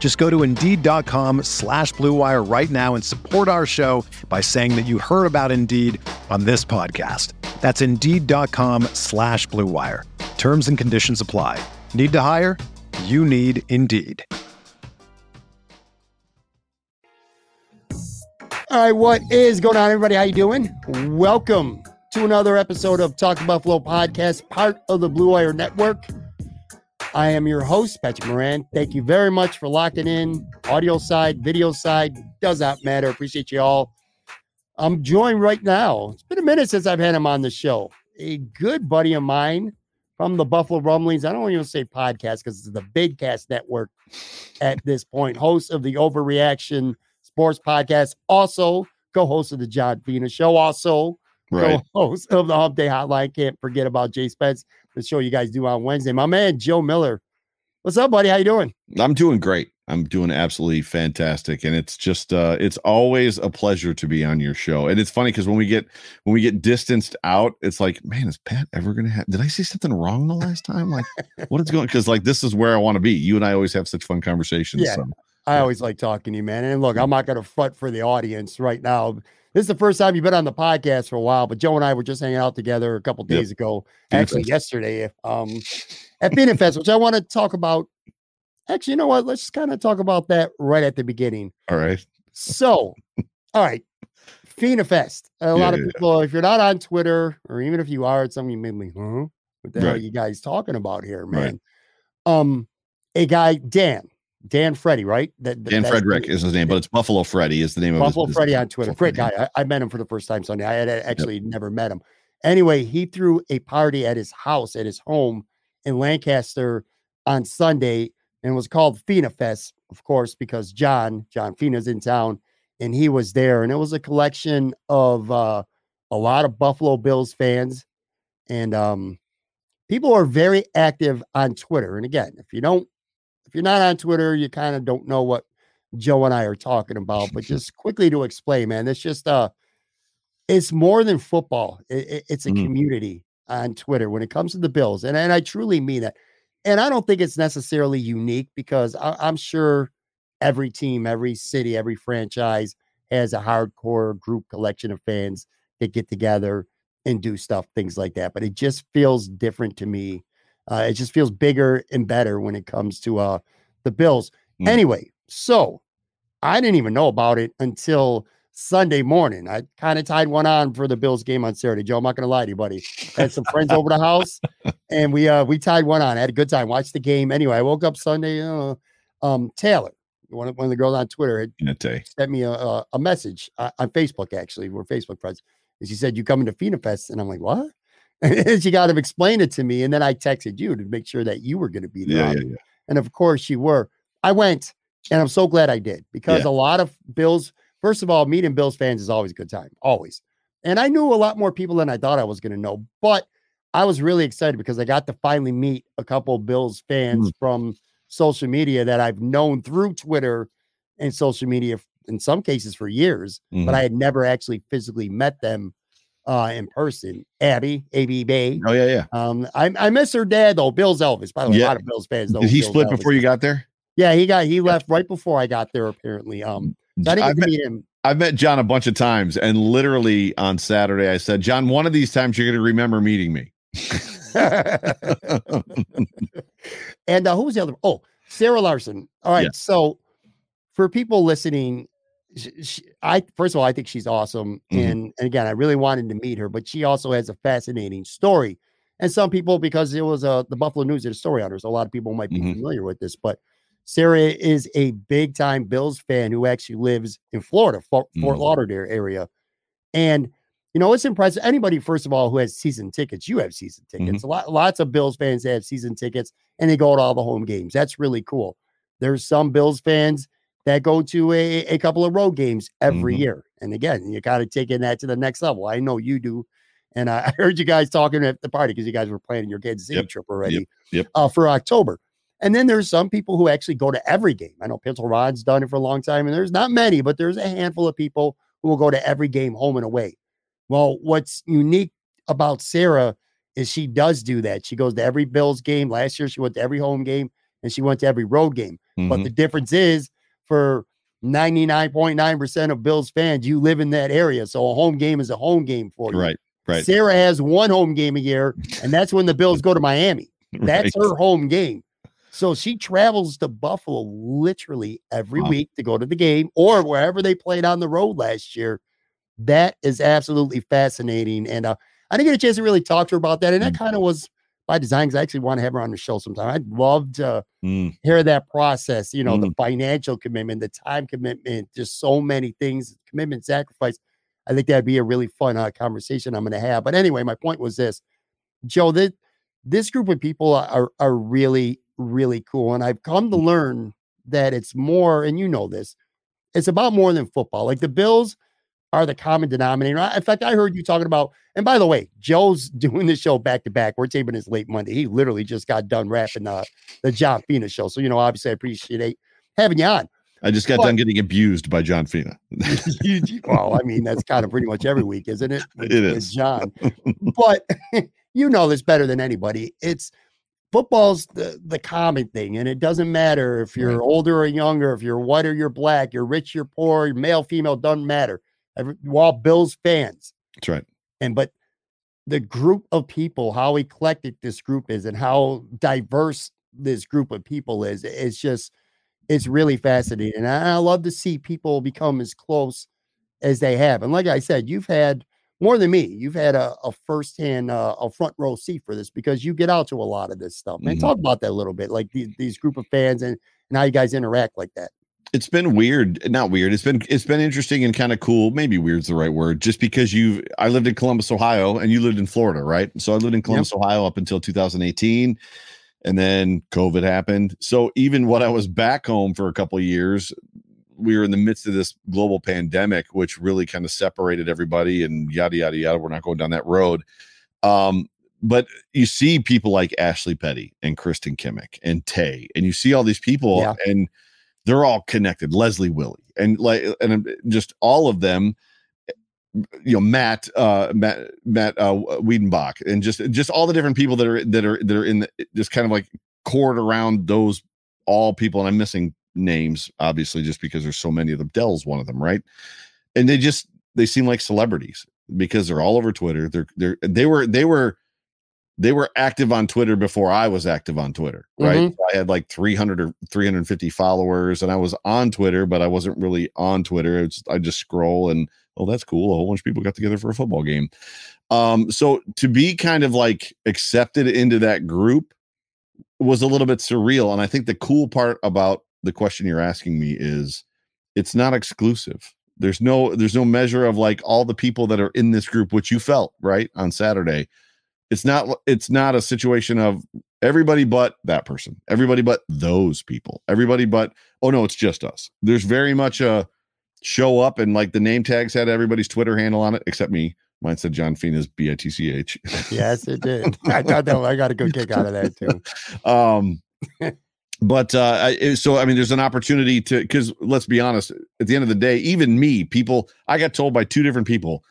Just go to Indeed.com slash BlueWire right now and support our show by saying that you heard about Indeed on this podcast. That's Indeed.com slash BlueWire. Terms and conditions apply. Need to hire? You need Indeed. All right, what is going on, everybody? How you doing? Welcome to another episode of Talk Buffalo podcast, part of the Blue Wire Network. I am your host, Patrick Moran. Thank you very much for locking in. Audio side, video side, does not matter. Appreciate you all. I'm joined right now. It's been a minute since I've had him on the show. A good buddy of mine from the Buffalo Rumblings. I don't want even say podcast because it's the Big Cast Network at this point. Host of the Overreaction Sports Podcast, also co-host of the John Fina Show, also Right. co-host of the Hump Day Hotline. Can't forget about Jay Spence, the show you guys do on Wednesday. My man Joe Miller. What's up, buddy? How you doing? I'm doing great. I'm doing absolutely fantastic. And it's just uh it's always a pleasure to be on your show. And it's funny because when we get when we get distanced out, it's like, man, is Pat ever gonna have did I say something wrong the last time? Like what is going because like this is where I want to be. You and I always have such fun conversations. Yeah. So I always like talking to you, man. And look, I'm not going to front for the audience right now. This is the first time you've been on the podcast for a while, but Joe and I were just hanging out together a couple Yep. days ago, Phoenix actually yesterday, um, at Fina Fest, which I want to talk about. Actually, you know what? Let's kind of talk about that right at the beginning. all right. So, all right, Fina Fest. A lot of Yeah. people, if you're not on Twitter, or even if you are, it's something you may be, huh? What the hell are you guys talking about here, Right. man? Um, a guy, Dan, Dan Freddy, right? That, Dan Frederick is his name, but it's Buffalo Freddy is the name of Buffalo Freddy on Twitter. Buffalo Great Freddy. guy. I, I met him for the first time Sunday. I had actually never met him. Anyway, he threw a party at his house, at his home in Lancaster on Sunday, and it was called Fina Fest, of course, because John, John Fina's in town, and he was there. And it was a collection of uh, a lot of Buffalo Bills fans. And um, people are very active on Twitter. And again, if you don't, if you're not on Twitter, you kind of don't know what Joe and I are talking about. But just quickly to explain, man, it's just uh it's more than football. It- it- it's a Mhm. community on Twitter when it comes to the Bills, and and I truly mean that. And I don't think it's necessarily unique because I, I'm sure every team, every city, every franchise has a hardcore group collection of fans that get together and do stuff, things like that. But it just feels different to me. Uh, it just feels bigger and better when it comes to uh, the Bills. Mm. Anyway, so I didn't even know about it until Sunday morning. I kind of tied one on for the Bills game on Saturday. Joe, I'm not gonna lie to you, buddy. Had some friends over the house, and we uh we tied one on. I had a good time. Watched the game. Anyway, I woke up Sunday. Uh, um, Taylor, one of, one of the girls on Twitter, had sent me a, a, a message uh, on Facebook. Actually, we're Facebook friends. And she said, "You coming to Fina Fest?" And I'm like, "What?" And she got to explain it to me. And then I texted you to make sure that you were going to be there. Yeah, yeah, yeah. And of course, you were. I went, and I'm so glad I did because a lot of Bills. First of all, meeting Bills fans is always a good time, always. And I knew a lot more people than I thought I was going to know, but I was really excited because I got to finally meet a couple of Bills fans from social media that I've known through Twitter and social media in some cases for years, but Mhm. I had never actually physically met them uh, in person. Abby, AB Bay. Oh yeah, yeah. Um, I, I miss her dad though, Bill's Elvis. By the way, a lot of Bills fans know. Did he Bill's split Elvis. before you got there? Yeah, he got he left right before I got there. Apparently, um, so I didn't met, meet him. I've met John a bunch of times, and literally on Saturday, I said, John, one of these times you're going to remember meeting me. and uh, who was the other? Oh, Sarah Larson. All right. Yeah. So for people listening, she, she, I first of all, I think she's awesome, Mhm. and, and again, I really wanted to meet her, but she also has a fascinating story. And some people, because it was uh, the Buffalo News did a story on her, so a lot of people might be Mhm. familiar with this. But Sarah is a big time Bills fan who actually lives in Florida, Fort, Fort Mhm. Lauderdale area, and you know it's impressive. Anybody, first of all, who has season tickets, you have season tickets. A lot, lots of Bills fans have season tickets, and they go to all the home games. That's really cool. There's some Bills fans that go to a, a couple of road games every Mhm. year. And again, you got to taking that to the next level. I know you do. And I I heard you guys talking at the party because you guys were planning your Kansas City Yep. trip already Yep. Uh, for October. And then there's some people who actually go to every game. I know Pinto Ron's done it for a long time, and there's not many, but there's a handful of people who will go to every game home and away. Well, what's unique about Sarah is she does do that. She goes to every Bills game. Last year, she went to every home game and she went to every road game. But Mhm. the difference is for 99.9% of Bills fans, you live in that area. So a home game is a home game for you. right, right, Sarah has one home game a year, and that's when the Bills go to Miami. That's right. her home game. So she travels to Buffalo literally every Wow. week to go to the game or wherever they played on the road last year. That is absolutely fascinating. And uh, I didn't get a chance to really talk to her about that. And that Mm. kind of was by design because I actually want to have her on the show sometime. I'd love to Mm, hear that process, you know, the Mm. financial commitment, the time commitment, just so many things, commitment, sacrifice. I think that'd be a really fun uh, conversation I'm going to have. But anyway, my point was this, Joe, that this group of people are, are really, really cool. And I've come to Mm. learn that it's more, and you know this, it's about more than football. Like the Bills are the common denominator. In fact, I heard you talking about, and by the way, Joe's doing this show back to back. We're taping this late Monday. He literally just got done wrapping uh, the John Fina show. So, you know, obviously I appreciate having you on. I just got But- done getting abused by John Fina. You- well, I mean, that's kind of pretty much every week, isn't it? With- It with. John. But you know this better than anybody. It's football's the, the common thing, and it doesn't matter if you're Right. older or younger, if you're white or you're black, you're rich, you're poor, you're male, female, doesn't matter. Every, we're all Bills fans. That's right. And but the group of people, how eclectic this group is, and how diverse this group of people is, it's just it's really fascinating. And I, I love to see people become as close as they have. And like I said, you've had more than me. You've had a, a firsthand, uh, a front row seat for this because you get out to a lot of this stuff. Man, Mhm. talk about that a little bit, like these, these group of fans and, and how you guys interact like that. It's been weird not weird it's been it's been interesting and kind of cool maybe weird's the right word just because you've i lived in columbus ohio and you lived in florida right? So i lived in columbus ohio up until 2018 and then covid happened. So even when i was back home for a couple of years we were in the midst of this global pandemic which really kind of separated everybody and yada yada yada we're not going down that road. Um but you see people like Ashley Petty and Kristen Kimmick and Tay, and you see all these people, Yeah. and they're all connected. Leslie Willie and like and um, just all of them. You know Matt, uh, Matt, Matt uh, Wiedenbach, and just just all the different people that are that are that are in the, just kind of like cored around those all people, and I'm missing names obviously just because there's so many of them. Dell's one of them, right? And they just they seem like celebrities because they're all over Twitter. They're they're they were they were they were active on Twitter before I was active on Twitter, right? So I had like 300 or 350 followers and I was on Twitter, but I wasn't really on Twitter. It's, I just scroll and, oh, that's cool. A whole bunch of people got together for a football game. Um, so to be kind of like accepted into that group was a little bit surreal. And I think the cool part about the question you're asking me is it's not exclusive. There's no there's no measure of like all the people that are in this group, which you felt right on Saturday it's not it's not a situation of everybody but that person everybody but those people everybody but oh no it's just us there's very much a show up and like the name tags had everybody's twitter handle on it except me mine said john fina's b-i-t-c-h Yes, it did. I thought that I got a good kick out of that too. um but uh I- so i mean there's an opportunity to because let's be honest at the end of the day even me people i got told by two different people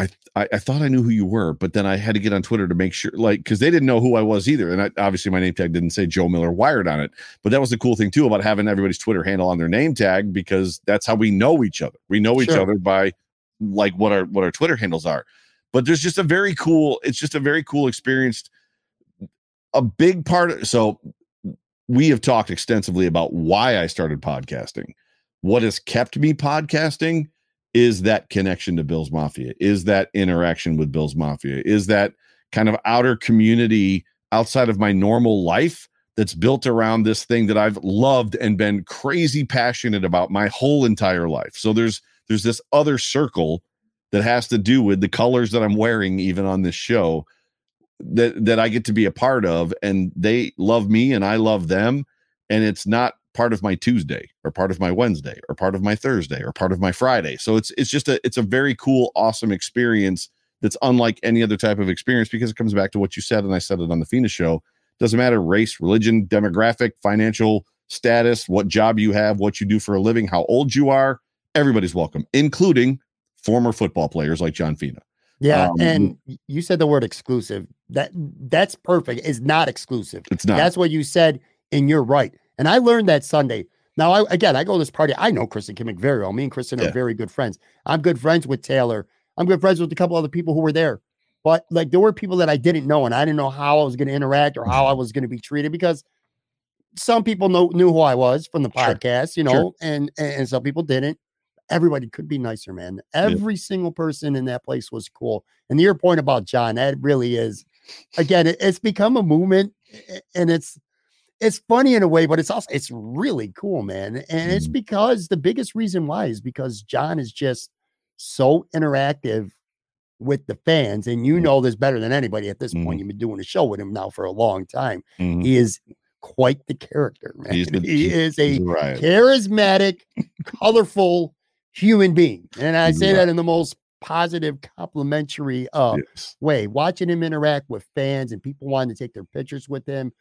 I, I I thought I knew who you were, but then I had to get on Twitter to make sure, like, because they didn't know who I was either. And I, obviously, my name tag didn't say Joe Miller Wired on it. But that was the cool thing too about having everybody's Twitter handle on their name tag because that's how we know each other. We know each Sure. other by like what our what our Twitter handles are. But there's just a very cool. It's just a very cool experience. A big part. Of, so we have talked extensively about why I started podcasting. what has kept me podcasting is that connection to Bills Mafia, is that interaction with Bills Mafia, is that kind of outer community outside of my normal life that's built around this thing that I've loved and been crazy passionate about my whole entire life. So there's there's this other circle that has to do with the colors that I'm wearing even on this show that that I get to be a part of and they love me and I love them and it's not part of my Tuesday or part of my Wednesday or part of my Thursday or part of my Friday. So it's it's just a it's a very cool awesome experience that's unlike any other type of experience because it comes back to what you said and I said it on the Fina show. Doesn't matter race, religion, demographic, financial status, what job you have, what you do for a living, how old you are, everybody's welcome, including former football players like John Fina. Yeah, um, and you said the word exclusive. That that's perfect. It's not exclusive. It's not. That's what you said, and you're right. And I learned that Sunday. Now, I, again, I go to this party. I know Kristen Kimmick very well. Me and Kristen yeah. are very good friends. I'm good friends with Taylor. I'm good friends with a couple other people who were there. But like, there were people that I didn't know, and I didn't know how I was going to interact or how I was going to be treated because some people know knew who I was from the podcast, sure. you know, sure. and and some people didn't everybody could be nicer, man. Every yeah. single person in that place was cool. And your point about John, that really is, again, it, it's become a movement, and it's it's funny in a way, but it's also it's really cool, man. And it's mm-hmm. because the biggest reason why is because John is just so interactive with the fans, and you know this better than anybody at this mm-hmm. point. You've been doing a show with him now for a long time. Mm-hmm. He is quite the character, man. The, he is a right. charismatic, colorful human being. And I say that in the most positive, complimentary uh, yes. way. Watching him interact with fans and people wanting to take their pictures with him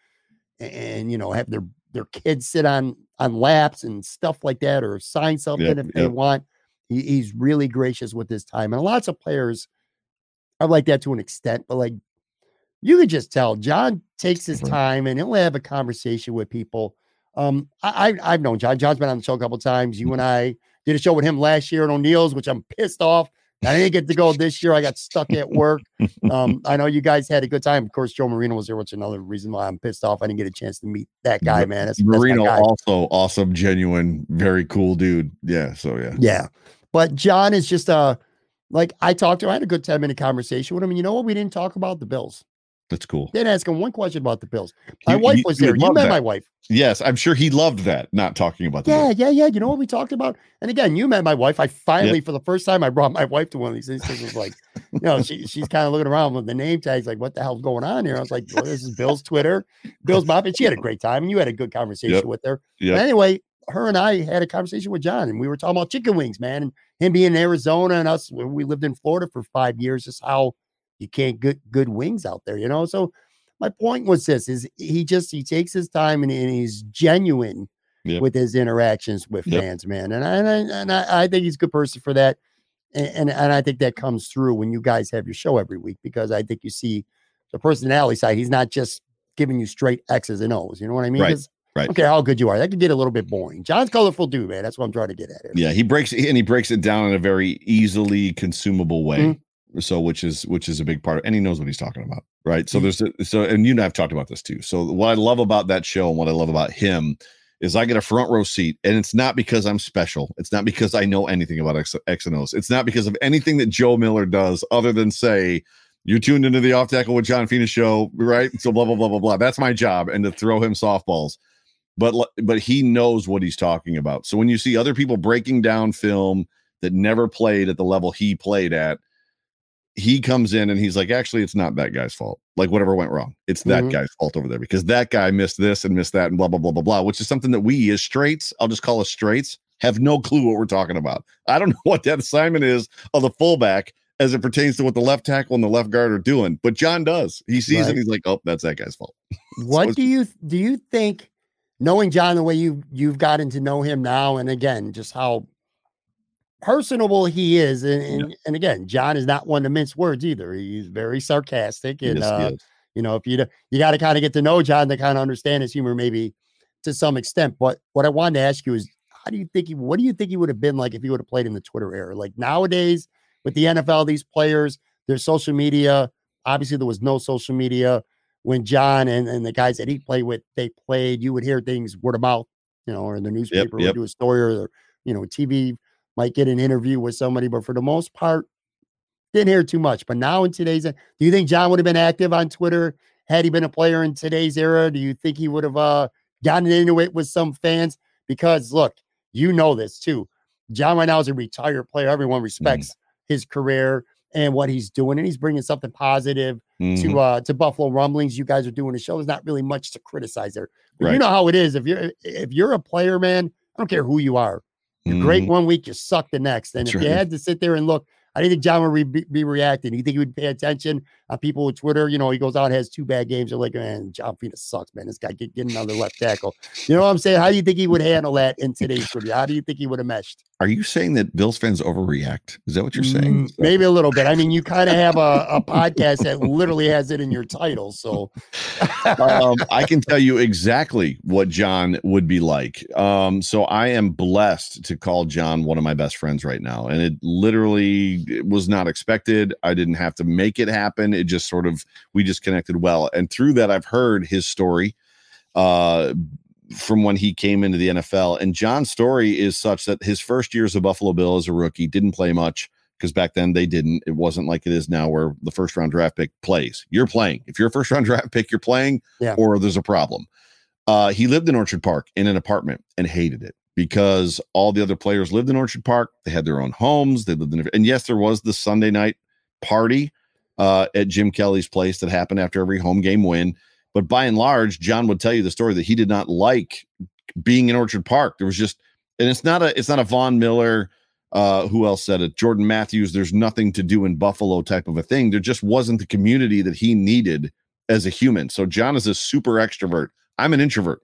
and, you know, have their, their kids sit on on laps and stuff like that or sign something yep, if yep. they want. He, he's really gracious with his time. And lots of players are like that to an extent, but like you could just tell John takes his time and he'll have a conversation with people. Um, I, I have known John. John's been on the show a couple times. You and I did a show with him last year at O'Neill's, which I'm pissed off. I didn't get to go this year. I got stuck at work. Um, I know you guys had a good time. Of course, Joe Marino was there, which is another reason why I'm pissed off. I didn't get a chance to meet that guy, man. That's, Marino that's also awesome, genuine, very cool dude. Yeah. So yeah. Yeah. But John is just uh like I talked to him. I had a good 10 minute conversation with him. And you know what? We didn't talk about the Bills. That's cool. Didn't ask him one question about the Bills. My he, wife was there. You met that. my wife. Yes, I'm sure he loved that. Not talking about the yeah, yeah, yeah. You know what we talked about? And again, you met my wife. I finally, for the first time, I brought my wife to one of these things. It was like, you know, she, she's kind of looking around with the name tags, like, what the hell's going on here? I was like, well, this is Bill's Twitter, Bill's mom, and she had a great time, and you had a good conversation yep. with her. Yeah. Anyway, her and I had a conversation with John, and we were talking about chicken wings, man, and him being in Arizona, and us. We lived in Florida for five years. Just how you can't get good wings out there, you know. So my point was this is he just he takes his time and, and he's genuine yep. with his interactions with yep. fans, man. And I, and, I, I, I, think he's a good person for that. And, and, and I think that comes through when you guys have your show every week because I think you see the personality side. He's not just giving you straight X's and O's. You know what I mean? Right. Right. Okay, how good you are. That could get a little bit boring. John's colorful dude, man. That's what I'm trying to get at. Here. Yeah, he breaks and he breaks it down in a very easily consumable way. Mm-hmm so which is which is a big part of and he knows what he's talking about right? So mm-hmm. there's a, so and you and i've talked about this too. So what i love about that show and what i love about him is i get a front row seat and it's not because i'm special. It's not because i know anything about x, x and o's. It's not because of anything that joe miller does other than say you tuned into the off tackle with john fina show right? So blah blah blah blah blah. That's my job and to throw him softballs. But but he knows what he's talking about. So when you see other people breaking down film that never played at the level he played at he comes in and he's like, actually, it's not that guy's fault. Like whatever went wrong, it's that mm-hmm. guy's fault over there because that guy missed this and missed that and blah blah blah blah blah. Which is something that we as straights, I'll just call us straights, have no clue what we're talking about. I don't know what that assignment is of the fullback as it pertains to what the left tackle and the left guard are doing, but John does. He sees right. it, he's like, oh, that's that guy's fault. what so do you do? You think, knowing John the way you you've gotten to know him now, and again, just how personable he is. And, and, and, again, John is not one to mince words either. He's very sarcastic. And, yes, uh, you know, if you, you got to kind of get to know John to kind of understand his humor, maybe to some extent. But what I wanted to ask you is, how do you think he, what do you think he would have been like if he would have played in the Twitter era? Like nowadays with the NFL, these players, their social media. Obviously, there was no social media when John and, and the guys that he played with, they played, you would hear things word of mouth, you know, or in the newspaper, yep, yep. do a story or you know, TV might get an interview with somebody, but for the most part, didn't hear too much. But now in today's, do you think John would have been active on Twitter had he been a player in today's era? Do you think he would have uh, gotten into it with some fans? Because look, you know this too. John right now is a retired player. Everyone mm-hmm. respects mm-hmm. his career and what he's doing, and he's bringing something positive mm-hmm. to uh to Buffalo Rumblings. You guys are doing a show. There's not really much to criticize there. But right. you know how it is. If you're if you're a player, man, I don't care who you are. You're mm-hmm. great one week, you suck the next. And That's if right. you had to sit there and look, I didn't think John would be, be reacting. You think he would pay attention on people with Twitter? You know, he goes out, has two bad games. They're like, man, John Fina sucks, man. This guy get, get another left tackle. You know what I'm saying? How do you think he would handle that in today's Twitter? How do you think he would have meshed? Are you saying that Bills fans overreact? Is that what you're saying? Mm, maybe a little bit. I mean, you kind of have a, a, podcast that literally has it in your title. So um, I can tell you exactly what John would be like. Um, so I am blessed to call John one of my best friends right now. And it literally was not expected. I didn't have to make it happen. It just sort of, we just connected well. And through that, I've heard his story. Uh, from when he came into the NFL. And John's story is such that his first year as a Buffalo Bill as a rookie didn't play much because back then they didn't. It wasn't like it is now where the first round draft pick plays. You're playing. If you're a first round draft pick, you're playing, yeah. or there's a problem. Uh, he lived in Orchard Park in an apartment and hated it because all the other players lived in Orchard Park. They had their own homes. They lived in, and yes, there was the Sunday night party uh, at Jim Kelly's place that happened after every home game win. But by and large, John would tell you the story that he did not like being in Orchard Park. There was just, and it's not a, it's not a Von Miller. Uh, who else said it? Jordan Matthews. There's nothing to do in Buffalo type of a thing. There just wasn't the community that he needed as a human. So John is a super extrovert. I'm an introvert.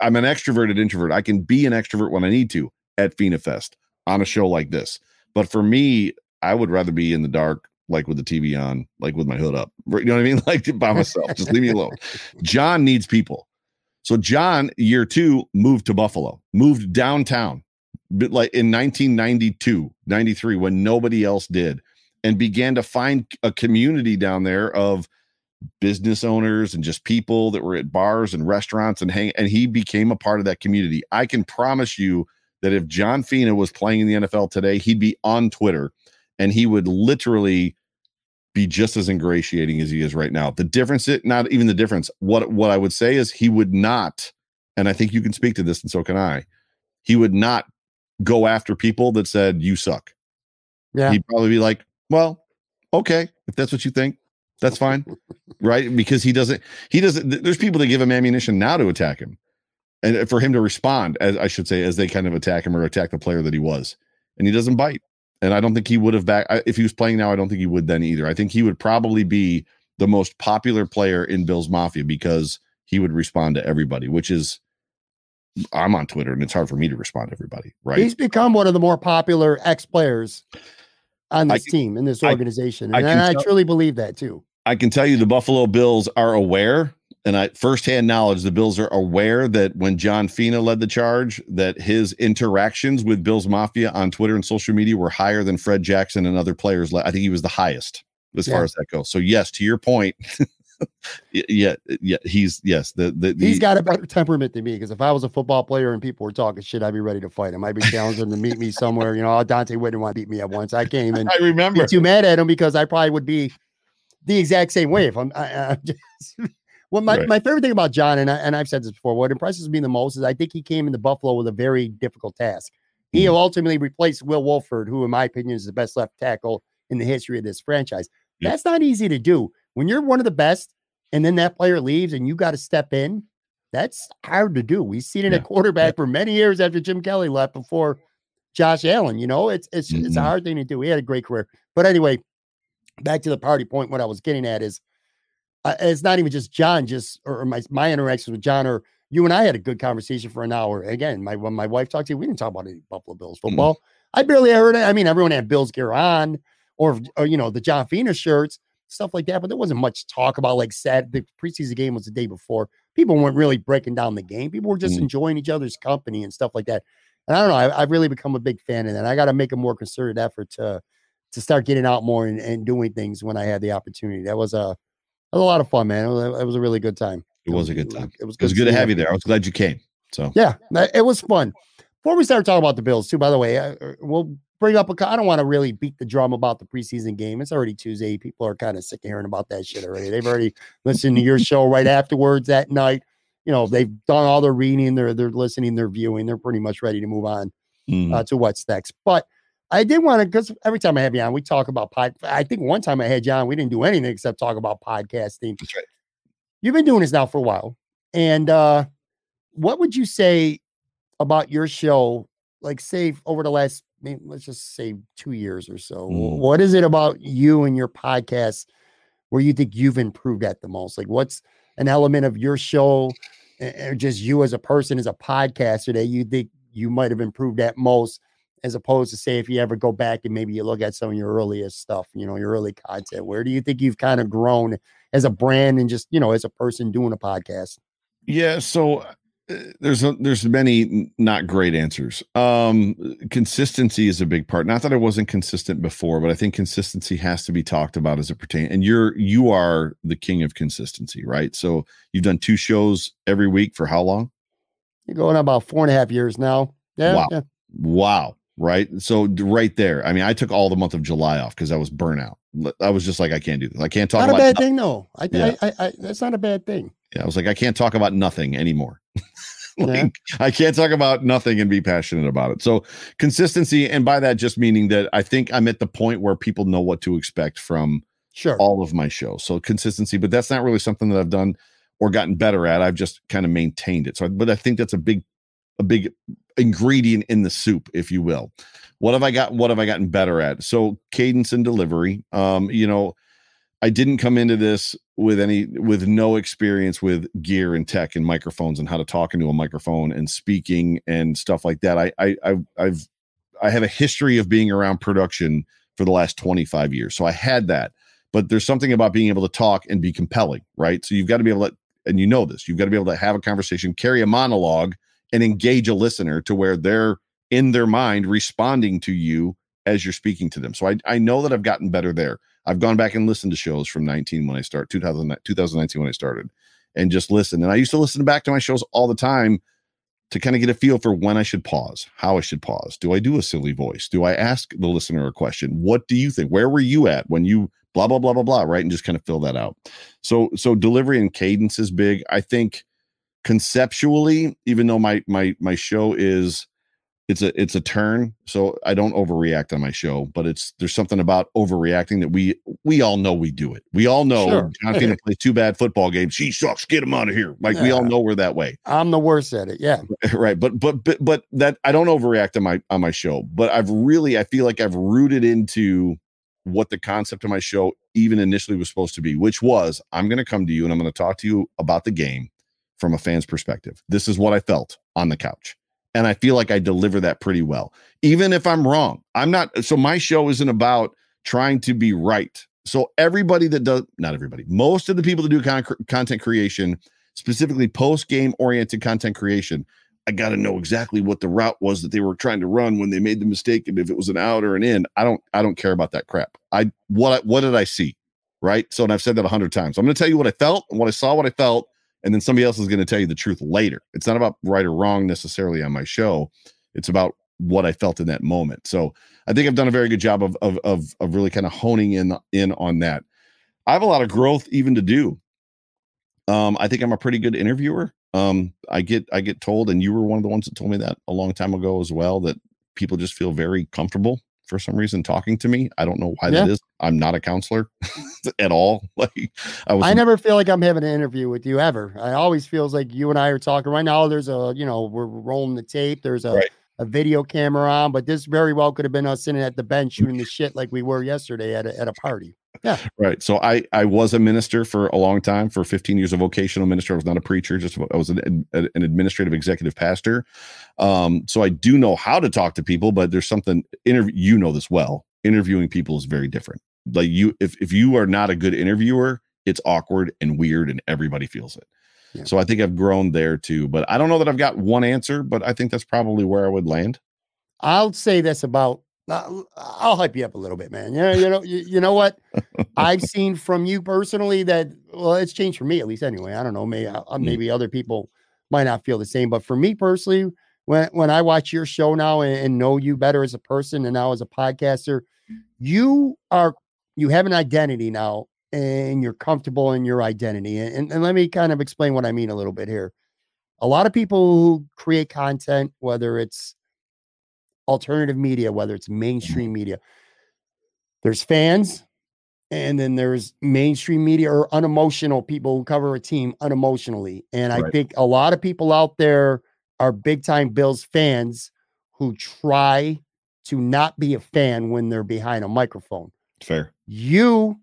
I'm an extroverted introvert. I can be an extrovert when I need to at FinaFest Fest on a show like this. But for me, I would rather be in the dark like with the TV on, like with my hood up. You know what I mean? Like by myself. Just leave me alone. John needs people. So John, year two, moved to Buffalo, moved downtown, like in 1992, 93, when nobody else did, and began to find a community down there of business owners and just people that were at bars and restaurants and hang and he became a part of that community. I can promise you that if John Fina was playing in the NFL today, he'd be on Twitter and he would literally be just as ingratiating as he is right now. The difference, it not even the difference. What what I would say is he would not, and I think you can speak to this, and so can I. He would not go after people that said you suck. Yeah, he'd probably be like, well, okay, if that's what you think, that's fine, right? Because he doesn't, he doesn't. There's people that give him ammunition now to attack him, and uh, for him to respond, as I should say, as they kind of attack him or attack the player that he was, and he doesn't bite. And I don't think he would have back if he was playing now. I don't think he would then either. I think he would probably be the most popular player in Bills Mafia because he would respond to everybody, which is I'm on Twitter and it's hard for me to respond to everybody. Right? He's become one of the more popular ex players on this team in this organization, I, and I, I truly believe that too. I can tell you the Buffalo Bills are aware and I firsthand knowledge the Bills are aware that when John Fina led the charge, that his interactions with Bills Mafia on Twitter and social media were higher than Fred Jackson and other players. I think he was the highest as yeah. far as that goes. So yes, to your point, yeah, yeah, he's yes, the, the, the he's got a better temperament than me because if I was a football player and people were talking shit, I'd be ready to fight him. I'd be challenging him to meet me somewhere. You know, Dante wouldn't want to beat me at once. I came and I remember too mad at him because I probably would be the exact same way if I'm. I, I just, well, my, right. my favorite thing about John, and, I, and I've said this before, what impresses me the most is I think he came into Buffalo with a very difficult task. He mm ultimately replaced Will Wolford, who, in my opinion, is the best left tackle in the history of this franchise. That's not easy to do. When you're one of the best, and then that player leaves, and you got to step in, that's hard to do. We've seen it yeah. at quarterback yeah. for many years after Jim Kelly left before Josh Allen. You know, it's it's mm-hmm. it's a mm-hmm. hard thing to do. He had a great career. But anyway, back to the party point. What I was getting at is uh, it's not even just John, just or my my interactions with John or you and I had a good conversation for an hour. Again, my when my wife talked to you, we didn't talk about any Buffalo Bills mm-hmm. football. Mm-hmm. I barely heard it. I mean, everyone had Bills gear on, or, or you know the John Fina shirts, stuff like that. But there wasn't much talk about like said the preseason game was the day before. People weren't really breaking down the game. People were just mm-hmm. enjoying each other's company and stuff like that. And I don't know. I, have really become a big fan of that. I got to make a more concerted effort to to start getting out more and, and doing things when I had the opportunity. That was a was a lot of fun, man. It was, it was a really good time. It was a good time. It was, it was good, it was good to have you there. I was glad you came. So yeah, it was fun. before we start talking about the Bills, too, by the way, uh, we'll bring up a. I don't want to really beat the drum about the preseason game. It's already Tuesday. People are kind of sick of hearing about that shit already. They've already listened to your show right afterwards that night. You know, they've done all their reading, they're they're listening, they're viewing, they're pretty much ready to move on Mm. uh, to what's next. But I did want to because every time I have you on, we talk about pod. I think one time I had you on, we didn't do anything except talk about podcasting. That's right. You've been doing this now for a while, and uh, what would you say about your show? Like, say over the last, maybe, let's just say two years or so. Mm. What is it about you and your podcast where you think you've improved at the most? Like, what's an element of your show, or just you as a person, as a podcaster, that you think you might have improved at most? as opposed to say if you ever go back and maybe you look at some of your earliest stuff, you know, your early content, where do you think you've kind of grown as a brand and just, you know, as a person doing a podcast? Yeah, so there's a, there's many not great answers. Um, consistency is a big part. Not that I wasn't consistent before, but I think consistency has to be talked about as it pertains. And you're you are the king of consistency, right? So you've done two shows every week for how long? You're going on about four and a half years now. Yeah. Wow. yeah. Wow. Right. So right there. I mean, I took all the month of July off because I was burnout. I was just like, I can't do this. I can't talk Not a bad no- thing, though. I, Yeah. I, I, I, that's not a bad thing. Yeah, I was like, I can't talk about nothing anymore. Yeah. I can't talk about nothing and be passionate about it. So consistency, and by that just meaning that I think I'm at the point where people know what to expect from Sure. all of my shows. So consistency, but that's not really something that I've done or gotten better at. I've just kind of maintained it. So, but I think that's a big, a big ingredient in the soup, if you will. What have I got? What have I gotten better at? So cadence and delivery. Um, you know, I didn't come into this with any with no experience with gear and tech and microphones and how to talk into a microphone and speaking and stuff like that. I I I've, I've I have a history of being around production for the last 25 years. So I had that. But there's something about being able to talk and be compelling, right? So you've got to be able to and you know this, you've got to be able to have a conversation, carry a monologue and engage a listener to where they're in their mind responding to you as you're speaking to them. So I I know that I've gotten better there. I've gone back and listened to shows from 19 when I start 2000, 2019 when I started and just listen. And I used to listen back to my shows all the time to kind of get a feel for when I should pause, how I should pause. Do I do a silly voice? Do I ask the listener a question? What do you think? Where were you at when you blah blah blah blah blah, right? And just kind of fill that out. So so delivery and cadence is big. I think conceptually, even though my my my show is it's a it's a turn so i don't overreact on my show but it's there's something about overreacting that we we all know we do it we all know Sure. Fina plays two bad football games she sucks get him out of here like we all know we're that way I'm the worst at it. Yeah. right but, but but but that i don't overreact on my on my show but i've really i feel like i've rooted into what the concept of my show even initially was supposed to be which was i'm going to come to you and i'm going to talk to you about the game from a fan's perspective this is what i felt on the couch and i feel like i deliver that pretty well even if i'm wrong i'm not so my show isn't about trying to be right so everybody that does not everybody most of the people that do con- content creation specifically post game oriented content creation I got to know exactly what the route was that they were trying to run when they made the mistake and if it was an out or an in. I don't I don't care about that crap. I what what did I see? Right? So and I've said that a hundred times. I'm going to tell you what I felt and what I saw, what I felt, and then somebody else is going to tell you the truth later. It's not about right or wrong necessarily on my show. It's about what I felt in that moment. So I think I've done a very good job of of of, of really kind of honing in in on that. I have a lot of growth even to do. Um, I think I'm a pretty good interviewer. Um, I get I get told, and you were one of the ones that told me that a long time ago as well, that people just feel very comfortable for some reason talking to me. I don't know why that Yeah. is. I'm not a counselor at all. Like I was I never feel like I'm having an interview with you ever. I always feels like you and I are talking right now. There's a, you know, we're rolling the tape. There's a, Right. a video camera on, but this very well could have been us sitting at the bench shooting the shit like we were yesterday at a, at a party. Yeah. Right. So I I was a minister for a long time, for 15 years, a vocational minister. I was not a preacher, just I was an, an administrative executive pastor. Um, so I do know how to talk to people, but there's something interview. You know this well. Interviewing people is very different. Like you, if if you are not a good interviewer, it's awkward and weird, and everybody feels it. Yeah. So I think I've grown there too, but I don't know that I've got one answer, but I think that's probably where I would land. I'll say this about, uh, I'll hype you up a little bit, man. Yeah, you know, you, you know what? I've seen from you personally that, well, it's changed for me at least anyway. I don't know, maybe, uh, Mm. maybe other people might not feel the same, but for me personally, when when I watch your show now and, and know you better as a person and now as a podcaster, you are you have an identity now and you're comfortable in your identity. And, and, let me kind of explain what I mean a little bit here. A lot of people who create content, whether it's alternative media, whether it's mm-hmm. mainstream media, there's fans and then there's mainstream media or unemotional people who cover a team unemotionally. And I Right. think a lot of people out there are big time Bills fans who try to not be a fan when they're behind a microphone. Fair. You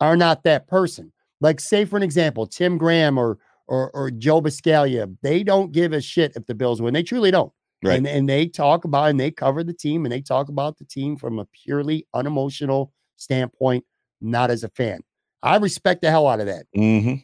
are not that person. Like, say for an example, Tim Graham or or, or Joe Buscaglia, they don't give a shit if the Bills win. They truly don't. Right. And, and they talk about and they cover the team and they talk about the team from a purely unemotional standpoint, not as a fan. I respect the hell out of that. hmm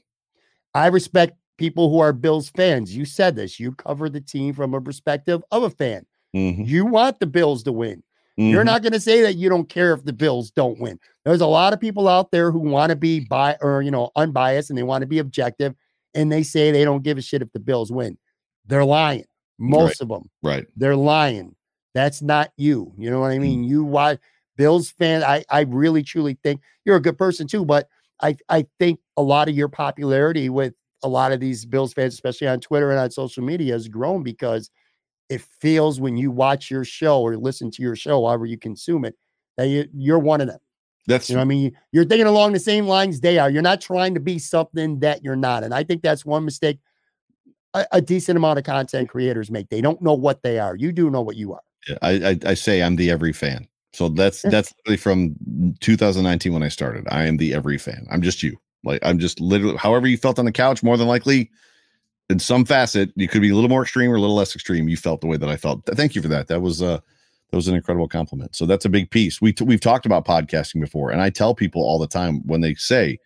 I respect people who are Bills fans. You said this. You cover the team from a perspective of a fan. hmm You want the Bills to win. You're not going to say that you don't care if the Bills don't win. There's a lot of people out there who want to be bi or you know unbiased and they want to be objective, and they say they don't give a shit if the Bills win. They're lying. Most of them. right. They're lying. That's not you. You know what I Mm. mean? You watch Bills fan. I I really truly think you're a good person too, but I I think a lot of your popularity with a lot of these Bills fans, especially on Twitter and on social media, has grown because it feels when you watch your show or listen to your show, however you consume it, that you, you're one of them. That's You know what I mean? You're thinking along the same lines they are. You're not trying to be something that you're not. And I think that's one mistake a, a decent amount of content creators make. They don't know what they are. You do know what you are. Yeah, I, I I say I'm the every fan. So that's that's literally from 2019 when I started. I am the every fan. I'm just you. Like I'm just literally however you felt on the couch. More than likely, in some facet, you could be a little more extreme or a little less extreme. You felt the way that I felt. Thank you for that. That was uh that was an incredible compliment. So that's a big piece. We t- we've talked about podcasting before, and I tell people all the time when they say.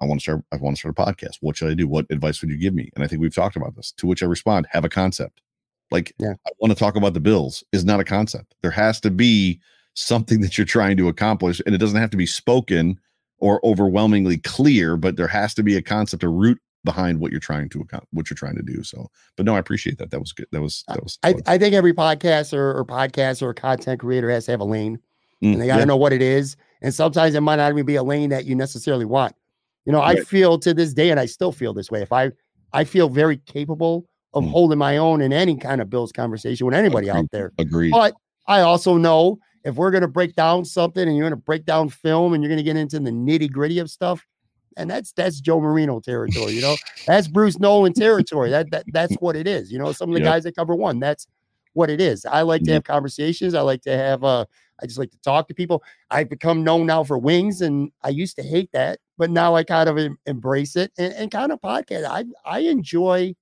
I want to start. I want to start a podcast. What should I do? What advice would you give me? And I think we've talked about this. To which I respond: Have a concept. Like Yeah. I want to talk about the Bills is not a concept. There has to be something that you're trying to accomplish, and it doesn't have to be spoken or overwhelmingly clear, but there has to be a concept, a root behind what you're trying to accomplish, what you're trying to do. So, but no, I appreciate that. That was good. That was that was. I, I think every podcaster or podcaster or content creator has to have a lane Mm, and they got to yeah, know what it is. And sometimes it might not even be a lane that you necessarily want. You know, I feel to this day, and I still feel this way. If I, I feel very capable of Mm. holding my own in any kind of Bills conversation with anybody out there. agreed. But I also know if we're going to break down something and you're going to break down film and you're going to get into the nitty gritty of stuff, and that's that's Joe Marino territory. You know, that's Bruce Nolan territory. That that that's what it is. You know, some of the Yep. guys that cover one, that's what it is. I like to Mhm. have conversations. I like to have uh I just like to talk to people. I've become known now for wings, and I used to hate that, but now I kind of em- embrace it and, and kind of podcast. I I enjoy.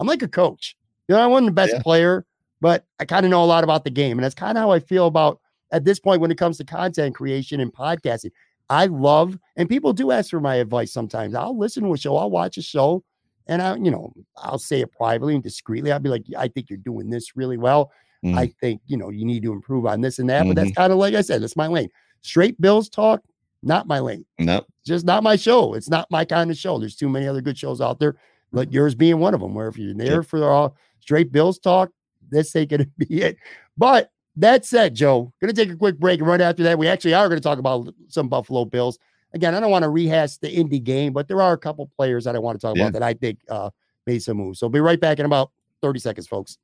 I'm like a coach. You know, I wasn't the best Yeah. player, but I kind of know a lot about the game, and that's kind of how I feel about at this point when it comes to content creation and podcasting. I love, and people do ask for my advice sometimes. I'll listen to a show, I'll watch a show, and I, you know, I'll say it privately and discreetly. I'll be like, I think you're doing this really well. Mhm. I think, you know, you need to improve on this and that. But that's kind of like I said, that's my lane. Straight Bills talk, not my lane. no, Just not my show. It's not my kind of show. There's too many other good shows out there, but yours being one of them, where if you're there for all straight Bills talk, this ain't gonna be it. But that said, Joe, gonna take a quick break. And right after that, we actually are gonna talk about some Buffalo Bills. Again, I don't want to rehash the Indy game, but there are a couple players that I want to talk Yeah. about that I think uh, made some moves. So be right back in about 30 seconds, folks.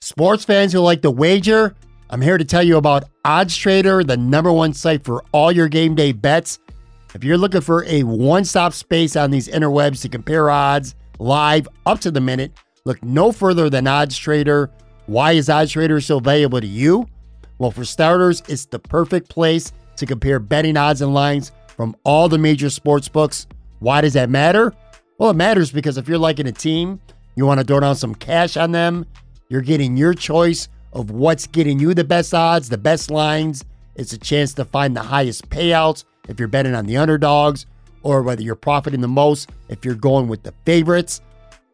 Sports fans who like to wager, I'm here to tell you about Odds Trader, the number one site for all your game day bets. If you're looking for a one stop space on these interwebs to compare odds live up to the minute, look no further than Odds Trader. Why is Odds Trader so valuable to you? Well, for starters, it's the perfect place to compare betting odds and lines from all the major sports books. Why does that matter? Well, it matters because if you're liking a team, you want to throw down some cash on them, you're getting your choice of what's getting you the best odds, the best lines. It's a chance to find the highest payouts if you're betting on the underdogs, or whether you're profiting the most if you're going with the favorites.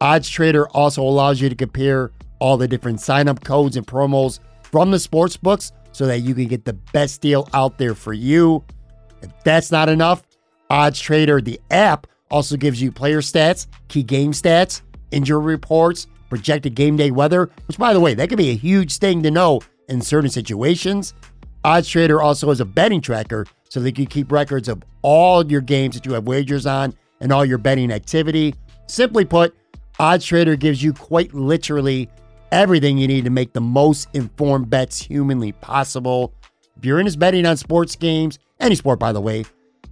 Odds Trader also allows you to compare all the different sign up codes and promos from the sports books so that you can get the best deal out there for you. If that's not enough, Odds Trader, the app, also gives you player stats, key game stats, injury reports, projected game day weather, which, by the way, that could be a huge thing to know in certain situations. Odds Trader also has a betting tracker so they can keep records of all your games that you have wagers on and all your betting activity. Simply put, Odds Trader gives you quite literally everything you need to make the most informed bets humanly possible. If you're into betting on sports games, any sport by the way,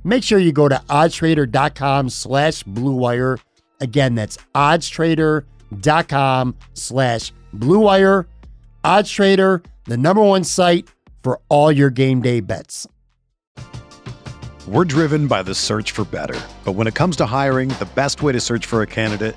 make sure you go to oddstrader.com slash bluewire. Again, that's oddstrader.com slash bluewire. Oddstrader, the number one site for all your game day bets. We're driven by the search for better. But when it comes to hiring, the best way to search for a candidate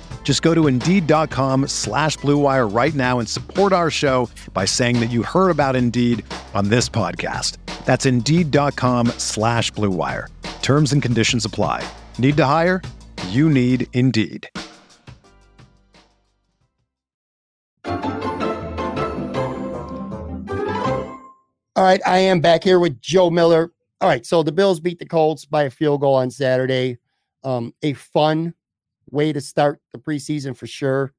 Just go to Indeed.com slash BlueWire right now and support our show by saying that you heard about Indeed on this podcast. That's Indeed.com slash BlueWire. Terms and conditions apply. Need to hire? You need Indeed. All right, I am back here with Joe Miller. All right, so the Bills beat the Colts by a field goal on Saturday. Um, a fun way to start the preseason for sure.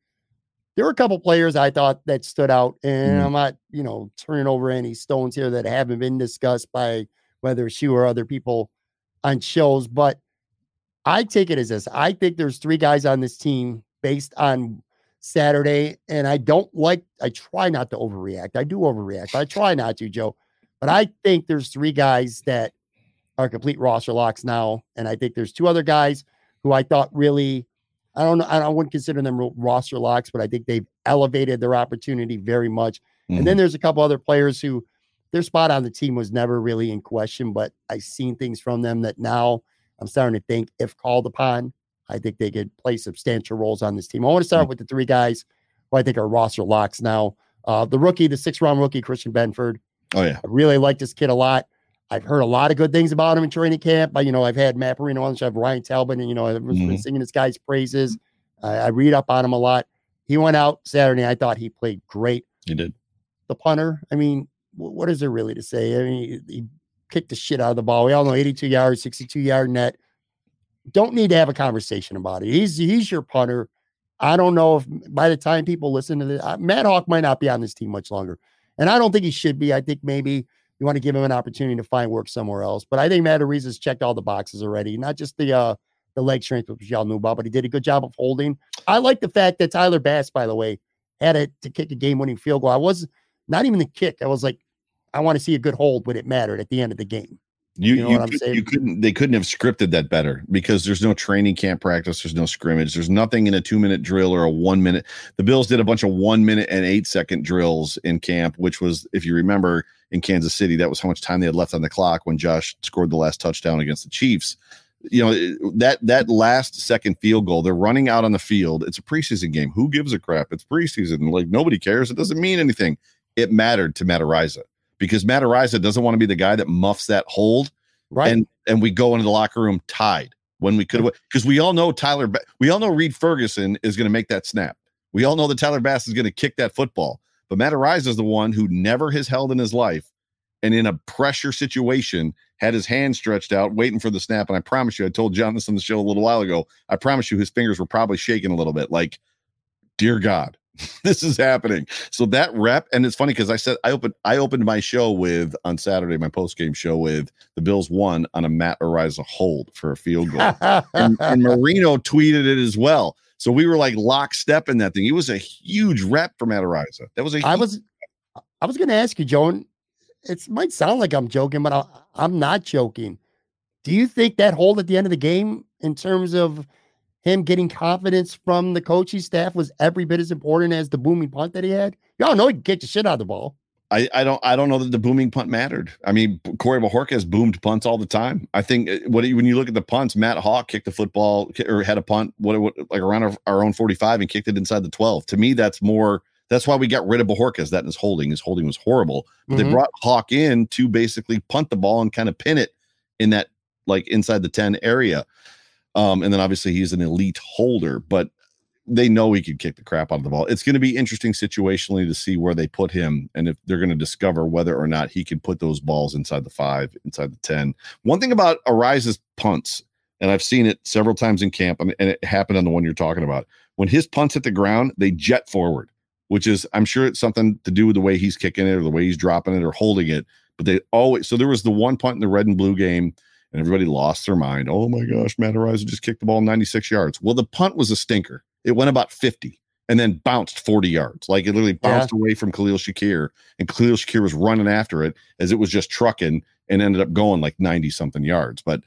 There were a couple players I thought that stood out, and Mm. I'm not, you know, turning over any stones here that haven't been discussed by whether it's you or other people on shows, but I take it as this. I think there's three guys on this team based on Saturday, and I don't like, I try not to overreact. I do overreact. I try not to, Joe. But I think there's three guys that are complete roster locks now. And I think there's two other guys who I thought really, I don't know, I don't- wouldn't consider them roster locks, but I think they've elevated their opportunity very much. And then there's a couple other players who their spot on the team was never really in question, but I've seen things from them that now I'm starting to think if called upon, I think they could play substantial roles on this team. I want to start with the three guys who I think are roster locks now. Uh, the rookie, the six round rookie, Christian Benford. oh yeah, I really like this kid a lot. I've heard a lot of good things about him in training camp. But, you know, I've had Matt Marino on, the show, I've Ryan Talbot, and, you know, I've been Mhm. singing this guy's praises. I I read up on him a lot. He went out Saturday. I thought he played great. he did. The punter, I mean, wh- what is there really to say? I mean, he, he kicked the shit out of the ball. We all know 82 yards, 62 yard net. Don't need to have a conversation about it. He's he's your punter. I don't know if by the time people listen to this, uh, Matt Haack might not be on this team much longer. And I don't think he should be. I think maybe you want to give him an opportunity to find work somewhere else. But I think Matt Araiza's checked all the boxes already, not just the uh the leg strength, which y'all knew about, but he did a good job of holding. I like the fact that Tyler Bass, by the way, had it to kick a game winning field goal. I was not even the kick. I was like, I want to see a good hold when it mattered at the end of the game. You You know you, could, you couldn't they couldn't have scripted that better because there's no training camp practice, there's no scrimmage, there's nothing in a two minute drill or a one minute. The Bills did a bunch of one minute and eight second drills in camp, which was, if you remember, in Kansas City, that was how much time they had left on the clock when Josh scored the last touchdown against the Chiefs. You know that that last second field goal, they're running out on the field. It's a preseason game. Who gives a crap? It's preseason. Like nobody cares. It doesn't mean anything. It mattered to Matt Araiza because Matt Araiza doesn't want to be the guy that muffs that hold Right. and and we go into the locker room tied when we could have because we all know Tyler we all know Reid Ferguson is going to make that snap. We all know that Tyler Bass is going to kick that football. But Matt Araiza is the one who never has held in his life and in a pressure situation had his hand stretched out waiting for the snap and I promise you I told John this on the show a little while ago. I promise you his fingers were probably shaking a little bit like dear god this is happening. So that rep, and it's funny because I said I opened I opened my show with on Saturday, my post game show with the Bills won on a Matt Araiza hold for a field goal. and, and Marino tweeted it as well. So we were like lockstep in that thing. It was a huge rep for Matt Araiza. That was a I was I was going to ask you, Joan. It might sound like I'm joking, but I, I'm not joking. Do you think that hold at the end of the game, in terms of him getting confidence from the coaching staff was every bit as important as the booming punt that he had? Y'all know he can kick the shit out of the ball. I, I don't I don't know that the booming punt mattered. I mean, Corey has boomed punts all the time. I think uh, what when you look at the punts, Matt Haack kicked the football or had a punt what, what like around our, our, own 45 and kicked it inside the 12. To me, that's more that's why we got rid of Bojorquez. That his holding. His holding was horrible. But mm-hmm. they brought Haack in to basically punt the ball and kind of pin it in that like inside the 10 area. Um, and then obviously he's an elite holder, but they know he could kick the crap out of the ball. It's going to be interesting situationally to see where they put him and if they're going to discover whether or not he can put those balls inside the five, inside the 10. One thing about Araiza's punts, and I've seen it several times in camp, and it happened on the one you're talking about. When his punts hit the ground, they jet forward, which is, I'm sure it's something to do with the way he's kicking it or the way he's dropping it or holding it. But they always, so there was the one punt in the red and blue game and everybody lost their mind. Oh my gosh, Matt Araiza just kicked the ball 96 yards. Well, the punt was a stinker. It went about 50 and then bounced 40 yards. Like it literally bounced yeah. away from Khalil Shakir, and Khalil Shakir was running after it as it was just trucking and ended up going like 90 something yards. But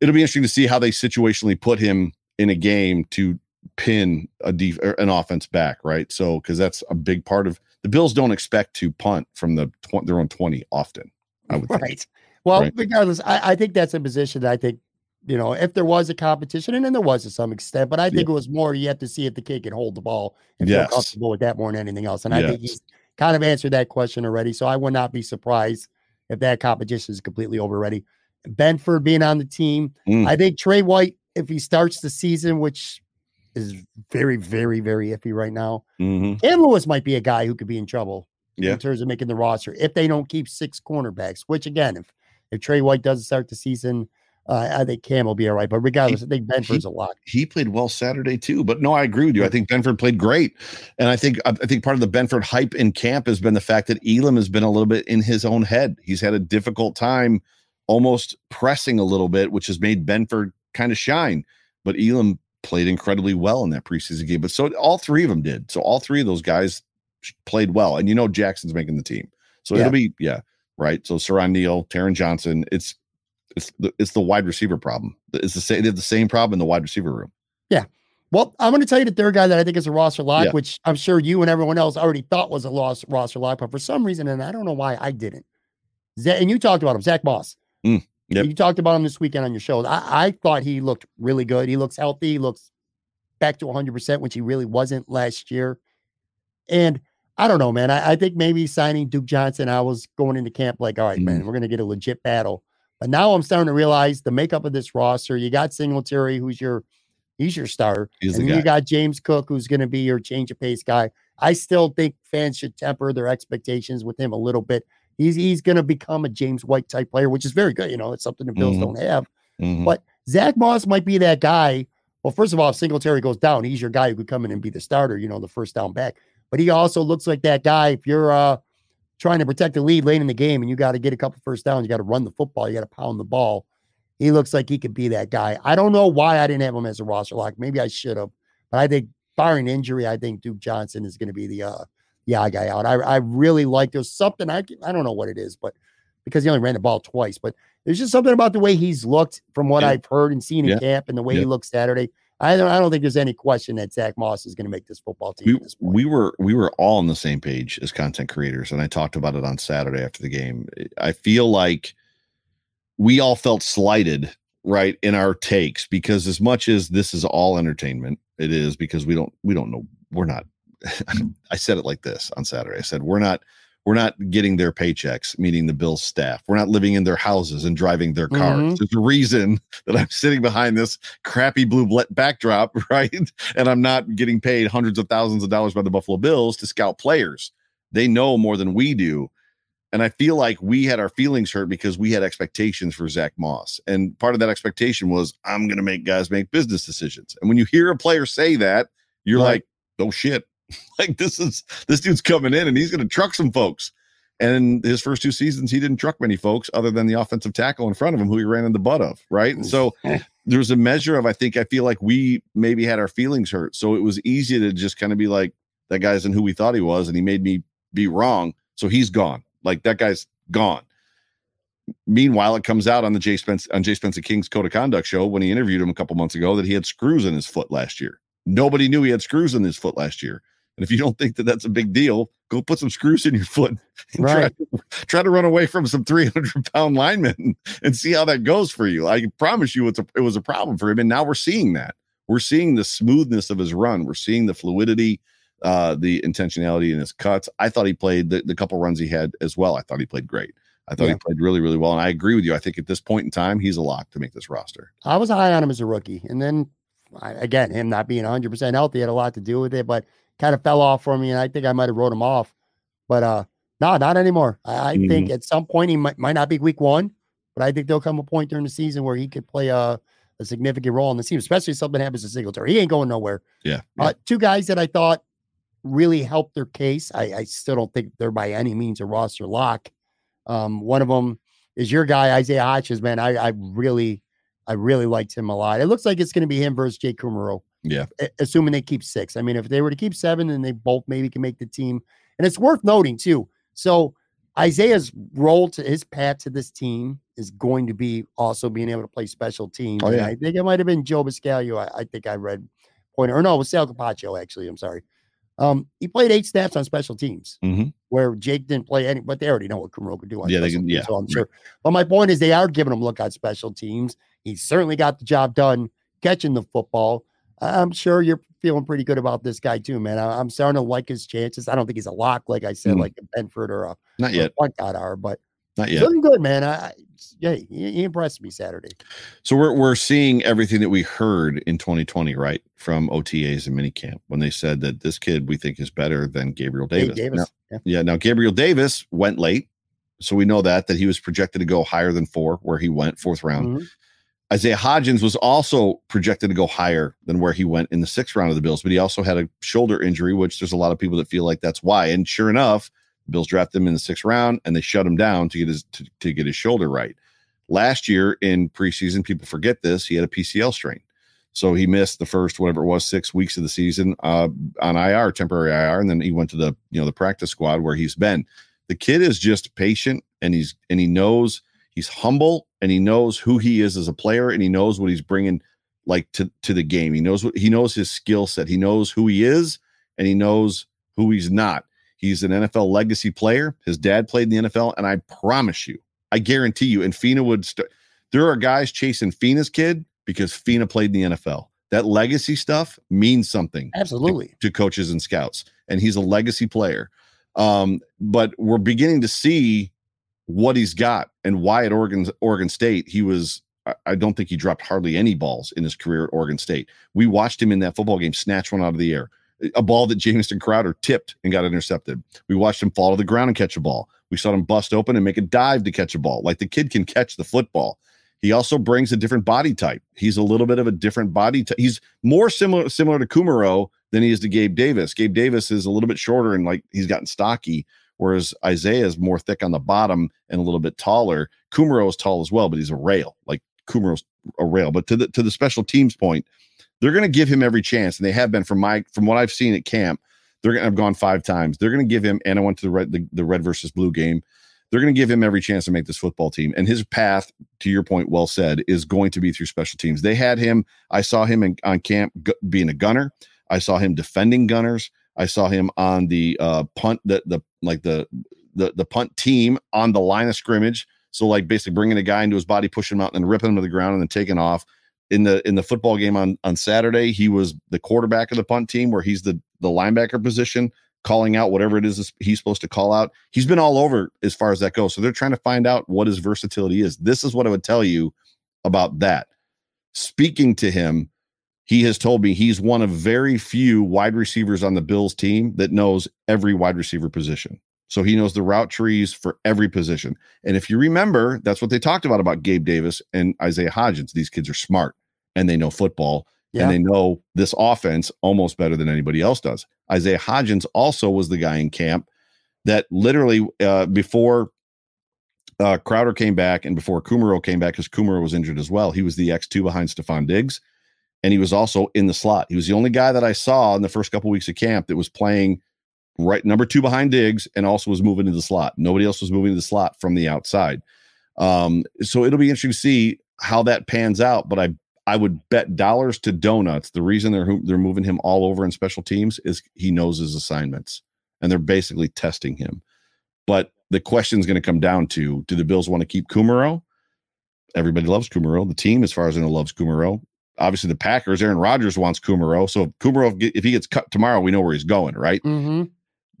it'll be interesting to see how they situationally put him in a game to pin a def- an offense back, right? So because that's a big part of the Bills don't expect to punt from the tw- their own 20 often. I would right. Think. Well, right. regardless, I, I, think that's a position that I think, you know, if there was a competition, and then there was to some extent, but I think yeah. it was more you have to see if the kid can hold the ball and yes. feel comfortable with that more than anything else. And yes. I think he's kind of answered that question already. So I would not be surprised if that competition is completely over already. Benford being on the team. Mm. I think Trey White, if he starts the season, which is very, very, very iffy right now, mm-hmm. Cam Lewis might be a guy who could be in trouble yeah. in terms of making the roster if they don't keep six cornerbacks, which again, if if Trey White doesn't start the season, uh, I think Cam will be all right. But regardless, he, I think Benford's he, a lot. He played well Saturday too. But no, I agree with you. I think Benford played great, and I think I think part of the Benford hype in camp has been the fact that Elam has been a little bit in his own head. He's had a difficult time, almost pressing a little bit, which has made Benford kind of shine. But Elam played incredibly well in that preseason game. But so all three of them did. So all three of those guys played well, and you know Jackson's making the team. So yeah. it'll be yeah right? So Siran Neal, Taron Johnson, it's it's the it's the wide receiver problem. It's the same they have the same problem in the wide receiver room. Yeah. Well, I'm going to tell you the third guy that I think is a roster lock, yeah. which I'm sure you and everyone else already thought was a lost roster lock, but for some reason, and I don't know why I didn't. Zach, and you talked about him, Zach Moss. Mm, yep. You talked about him this weekend on your show. I, I thought he looked really good. He looks healthy. He looks back to 100%, which he really wasn't last year. And I don't know, man. I, I, think maybe signing Duke Johnson, I was going into camp like, all right, mm-hmm. man, we're going to get a legit battle. But now I'm starting to realize the makeup of this roster. You got Singletary, who's your he's your star, he's and you got James Cook, who's going to be your change of pace guy. I still think fans should temper their expectations with him a little bit. He's he's going to become a James White type player, which is very good. You know, it's something the Bills mm-hmm. don't have. Mm-hmm. But Zach Moss might be that guy. Well, first of all, if Singletary goes down, he's your guy who could come in and be the starter. You know, the first down back but he also looks like that guy. If you're uh, trying to protect the lead late in the game and you got to get a couple first downs, you got to run the football, you got to pound the ball. He looks like he could be that guy. I don't know why I didn't have him as a roster lock. Maybe I should have, but I think barring injury, I think Duke Johnson is going to be the uh, yeah guy out. I I really like. There's something I I don't know what it is, but because he only ran the ball twice, but there's just something about the way he's looked from what yeah. I've heard and seen in yeah. camp and the way yeah. he looked Saturday. I don't I don't think there's any question that Zach Moss is going to make this football team. We, we, were we were all on the same page as content creators, and I talked about it on Saturday after the game. I feel like we all felt slighted, right, in our takes because as much as this is all entertainment, it is because we don't we don't know we're not. I said it like this on Saturday. I said we're not we're not getting their paychecks, meaning the Bills staff. We're not living in their houses and driving their cars. Mm-hmm. There's a reason that I'm sitting behind this crappy blue backdrop, right? And I'm not getting paid hundreds of thousands of dollars by the Buffalo Bills to scout players. They know more than we do. And I feel like we had our feelings hurt because we had expectations for Zach Moss. And part of that expectation was, I'm going to make guys make business decisions. And when you hear a player say that, you're right. like, oh shit, like this is this dude's coming in and he's going to truck some folks. And his first two seasons, he didn't truck many folks other than the offensive tackle in front of him who he ran in the butt of. Right. And so there's a measure of, I think, I feel like we maybe had our feelings hurt. So it was easy to just kind of be like, that guy isn't who we thought he was. And he made me be wrong. So he's gone. Like that guy's gone. meanwhile, it comes out on the Jay Spence on Jay Spencer King's Code of Conduct show when he interviewed him a couple months ago that he had screws in his foot last year. Nobody knew he had screws in his foot last year. And if you don't think that that's a big deal, go put some screws in your foot. Right. Try, try, to run away from some 300 pound linemen and see how that goes for you. I promise you, it's a, it was a problem for him. And now we're seeing that. We're seeing the smoothness of his run. We're seeing the fluidity, uh, the intentionality in his cuts. I thought he played the, the couple runs he had as well. I thought he played great. I thought yeah. he played really, really well. And I agree with you. I think at this point in time, he's a lock to make this roster. I was high on him as a rookie. And then, again, him not being 100% healthy had a lot to do with it, but kind of fell off for me. And I think I might have wrote him off. But uh no, not anymore. I, I mm-hmm. think at some point he might, might not be week one, but I think there'll come a point during the season where he could play a, a significant role in the team, especially if something happens to Singletary. He ain't going nowhere. Yeah. yeah. Uh, two guys that I thought really helped their case. I, I still don't think they're by any means a roster lock. Um, one of them is your guy, Isaiah Hodgins, man. I, I really, I really liked him a lot. It looks like it's going to be him versus Jake Kumerow. Yeah. Assuming they keep six. I mean, if they were to keep seven, then they both maybe can make the team. And it's worth noting too. So Isaiah's role to his path to this team is going to be also being able to play special teams. Oh, yeah. I think it might have been Joe Buscaglia. I, I think I read pointer, or no, it was Sal Capaccio, actually. I'm sorry. Um, he played eight snaps on special teams mm-hmm. where Jake didn't play any, but they already know what Kumerow could do. On yeah, they can, yeah. So I'm sure. But my point is, they are giving him look on special teams. He certainly got the job done catching the football. I'm sure you're feeling pretty good about this guy too, man. I, am starting to like his chances. I don't think he's a lock, like I said, mm. like a Benford or a not yet guy are, but not yet. Feeling good, man. I, yeah, he, he, impressed me Saturday. So we're we're seeing everything that we heard in 2020, right, from OTAs and minicamp when they said that this kid we think is better than Gabriel Davis. Davis. Now, yeah. yeah. Now Gabriel Davis went late, so we know that that he was projected to go higher than four, where he went fourth round. Mm-hmm. Isaiah Hodgins was also projected to go higher than where he went in the sixth round of the Bills, but he also had a shoulder injury, which there's a lot of people that feel like that's why. And sure enough, the Bills drafted him in the sixth round and they shut him down to get his to, to get his shoulder right. Last year in preseason, people forget this, he had a PCL strain. So he missed the first whatever it was six weeks of the season uh, on IR, temporary IR, and then he went to the you know the practice squad where he's been. The kid is just patient and he's and he knows he's humble and he knows who he is as a player and he knows what he's bringing like to to the game. He knows what he knows his skill set. He knows who he is and he knows who he's not. He's an NFL legacy player. His dad played in the NFL, and I promise you, I guarantee you, and Fina would. St- there are guys chasing Fina's kid because Fina played in the NFL. That legacy stuff means something. Absolutely. To, to coaches and scouts, and he's a legacy player. Um, but we're beginning to see what he's got and why at Oregon Oregon State he was I don't think he dropped hardly any balls in his career at Oregon State. We watched him in that football game snatch one out of the air. A ball that Jamison Crowder tipped and got intercepted. We watched him fall to the ground and catch a ball. We saw him bust open and make a dive to catch a ball. Like the kid can catch the football. He also brings a different body type. He's a little bit of a different body type. He's more similar similar to Kumerow than he is to Gabe Davis. Gabe Davis is a little bit shorter and like he's gotten stocky whereas Isaiah is more thick on the bottom and a little bit taller. Kumerow is tall as well, but he's a rail. Like Kumerow's a rail. But to the to the special teams point, they're going to give him every chance, and they have been from my from what I've seen at camp. They're going to have gone five times. They're going to give him, and I went to the red the, the red versus blue game. They're going to give him every chance to make this football team. And his path, to your point, well said, is going to be through special teams. They had him. I saw him in, on camp g- being a gunner. I saw him defending gunners. I saw him on the uh, punt, the the like the the the punt team on the line of scrimmage. So like basically bringing a guy into his body, pushing him out, and then ripping him to the ground, and then taking off. In the in the football game on on Saturday, he was the quarterback of the punt team, where he's the the linebacker position, calling out whatever it is he's supposed to call out. He's been all over as far as that goes. So they're trying to find out what his versatility is. This is what I would tell you about that. Speaking to him, he has told me he's one of very few wide receivers on the Bills team that knows every wide receiver position. So he knows the route trees for every position. And if you remember, that's what they talked about about Gabe Davis and Isaiah Hodgins. These kids are smart and they know football yeah. and they know this offense almost better than anybody else does. Isaiah Hodgins also was the guy in camp that literally uh, before uh, Crowder came back and before Kumerow came back, because Kumerow was injured as well, he was the X2 behind Stefon Diggs and he was also in the slot. He was the only guy that I saw in the first couple of weeks of camp that was playing right number two behind Diggs and also was moving to the slot. Nobody else was moving to the slot from the outside. Um, so it'll be interesting to see how that pans out. But I I would bet dollars to donuts. The reason they're they're moving him all over in special teams is he knows his assignments, and they're basically testing him. But the question is going to come down to: Do the Bills want to keep Kumerow? Everybody loves Kumerow. The team, as far as I know, loves Kumerow. Obviously, the Packers, Aaron Rodgers wants Kumerow. So if Kumerow, if he gets cut tomorrow, we know where he's going, right? Mm-hmm.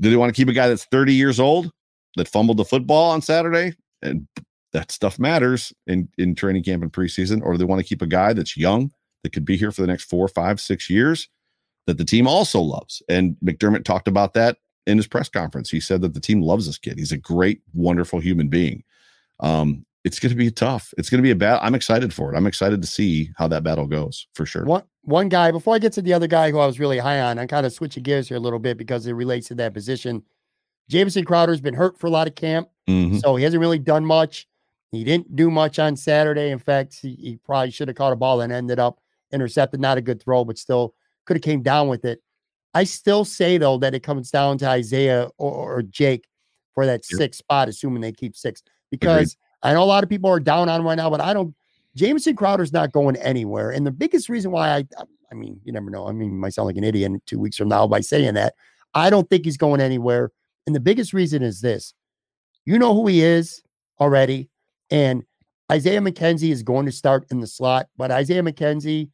Do they want to keep a guy that's 30 years old that fumbled the football on Saturday? And that stuff matters in, in training camp and preseason. Or do they want to keep a guy that's young that could be here for the next four, five, six years that the team also loves? And McDermott talked about that in his press conference. He said that the team loves this kid. He's a great, wonderful human being. Um, it's going to be tough. It's going to be a battle. I'm excited for it. I'm excited to see how that battle goes for sure. One one guy before I get to the other guy who I was really high on, I'm kind of switching gears here a little bit because it relates to that position. Jamison Crowder's been hurt for a lot of camp, Mhm. so he hasn't really done much. He didn't do much on Saturday. In fact, he, he probably should have caught a ball and ended up intercepted. Not a good throw, but still could have came down with it. I still say though that it comes down to Isaiah or, or Jake for that Sure. sixth spot, assuming they keep six. Because I know a lot of people are down on him right now, but I don't. Jamison Crowder's not going anywhere, and the biggest reason why I, I mean, you never know. I mean, I might sound like an idiot in two weeks from now by saying that. I don't think he's going anywhere, and the biggest reason is this: you know who he is already, and Isaiah McKenzie is going to start in the slot, but Isaiah McKenzie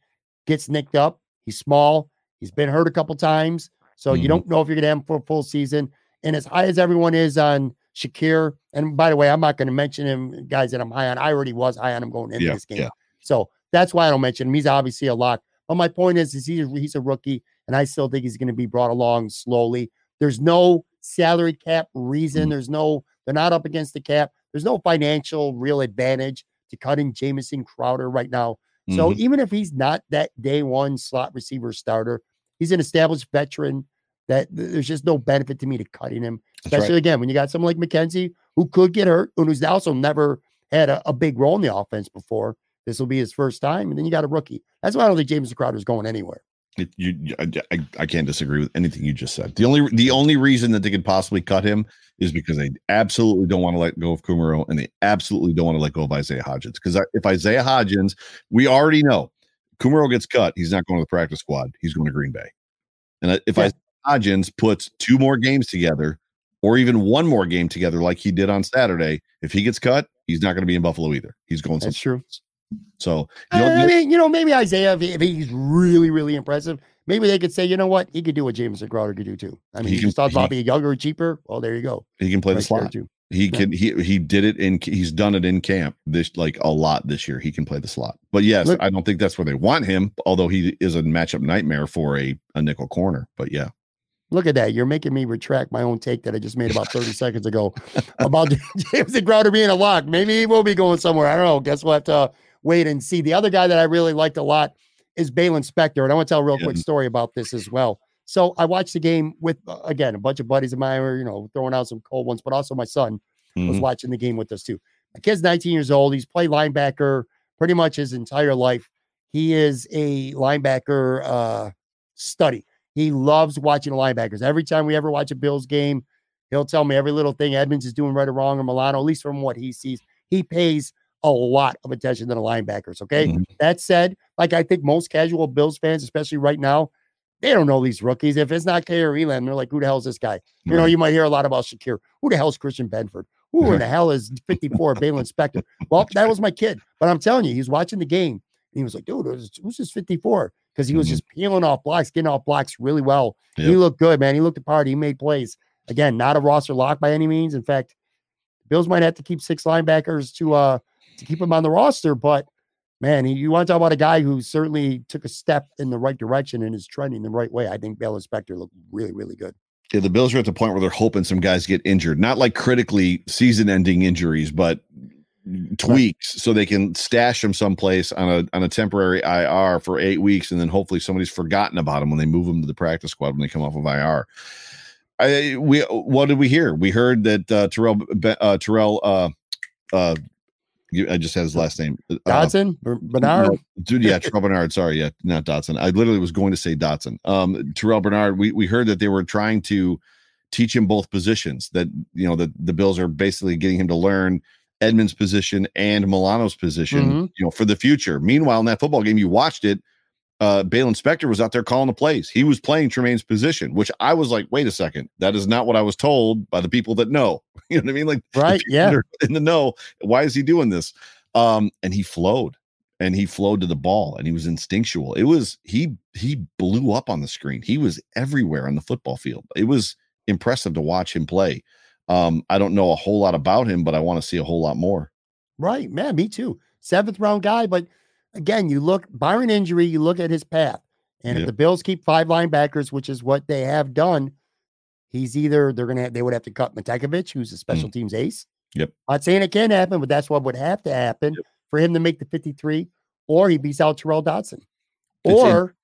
gets nicked up. He's small. He's been hurt a couple times, so you Mhm. don't know if you're going to have him for a full season. And as high as everyone is on Shakir, and by the way, I'm not going to mention him, guys that I'm high on. I already was high on him going into Yeah, this game, yeah. so that's why I don't mention him. He's obviously a lock. But my point is, is he's he's a rookie, and I still think he's going to be brought along slowly. There's no salary cap reason. Mhm. There's no they're not up against the cap. There's no financial real advantage to cutting Jamison Crowder right now. So Mhm. even if he's not that day one slot receiver starter, he's an established veteran. That there's just no benefit to me to cutting him, That's right. especially again when you got someone like McKenzie who could get hurt and who's also never had a, a big role in the offense before. This will be his first time, and then you got a rookie. That's why I don't think James Crowder is going anywhere. It, you, I, I can't disagree with anything you just said. The only the only reason that they could possibly cut him is because they absolutely don't want to let go of Kumerow and they absolutely don't want to let go of Isaiah Hodgins. Because if Isaiah Hodgins, we already know Kumerow gets cut, he's not going to the practice squad. He's going to Green Bay. And if Yeah. Hodgins puts two more games together, or even one more game together, like he did on Saturday, if he gets cut, he's not going to be in Buffalo either. He's going That's true. else. So you know, I mean, you know, maybe Isaiah, if, he- if he's really, really impressive, maybe they could say, you know what, he could do what Jamison Crowder could do too. I mean, He he can- just talked about he- being younger, cheaper. Well, there you go. he can play the Right there, slot. too. He Yeah. can he he did it in he's done it in camp this like a lot this year. He can play the slot. But yes, Look- I don't think that's where they want him, although he is a matchup nightmare for a, a nickel corner. But yeah. Look at that. You're making me retract my own take that I just made about 30 seconds ago about Jamison Crowder being a lock. Maybe he will be going somewhere. I don't know. Guess we'll have to wait and see. The other guy that I really liked a lot is Baylon Spector. And I want to tell a real quick story about this as well. So I watched the game with, uh, again, a bunch of buddies of mine were, you know, throwing out some cold ones, but also my son was Mhm. watching the game with us too. My kid's 19 years old. He's played linebacker pretty much his entire life. He is a linebacker uh, study. He loves watching the linebackers. Every time we ever watch a Bills game, he'll tell me every little thing Edmunds is doing right or wrong, or Milano, at least from what he sees. He pays a lot of attention to the linebackers. Okay. Mhm. That said, like I think most casual Bills fans, especially right now, they don't know these rookies. If it's not K or Elam, they're like, who the hell is this guy? You know, you might hear a lot about Shakir. Who the hell is Christian Benford? Who in the hell is 54 Baylon Spector? Well, that was my kid. But I'm telling you, he's watching the game. And he was like, dude, who's this 54? Because he was Mhm. just peeling off blocks, getting off blocks really well. He looked good, man. He looked the part. He made plays. Again, not a roster lock by any means. In fact, Bills might have to keep six linebackers to uh to keep him on the roster. But man, you want to talk about a guy who certainly took a step in the right direction and is trending the right way. I think Baylon Spector looked really, really good. Yeah, the Bills are at the point where they're hoping some guys get injured, not like critically season-ending injuries, but tweaks so they can stash them someplace on a on a temporary IR for eight weeks, and then hopefully somebody's forgotten about them when they move them to the practice squad when they come off of IR. I we what did we hear? We heard that uh, Terrell uh, Terrell uh, uh, I just had his last name. Uh, Dodson, Bernard. dude, yeah, Terrell Bernard. Sorry, yeah, not Dotson. I literally was going to say Dotson. Um, Terrell Bernard. We we heard that they were trying to teach him both positions. That you know that the Bills are basically getting him to learn Edmunds' position and Milano's position, Mhm. you know, for the future. Meanwhile, in that football game, you watched it. Uh, Baylon Spector was out there calling the plays. He was playing Tremaine's position, which I was like, wait a second, that is not what I was told by the people that know. You know what I mean? Like, Right, yeah. in the know. Why is he doing this? Um, and he flowed, and he flowed to the ball, and he was instinctual. It was he he blew up on the screen. He was everywhere on the football field. It was impressive to watch him play. Um, I don't know a whole lot about him, but I want to see a whole lot more. Right, man, me too. Seventh round guy, but again, you look Byron injury, you look at his path, and if the Bills keep five linebackers, which is what they have done, he's either they're gonna they would have to cut Matakevich, who's a special teams ace. Mm. Yep. Not saying it can happen, but that's what would have to happen Yep. for him to make the 53, or he beats out Terrell Dodson. It's in- Or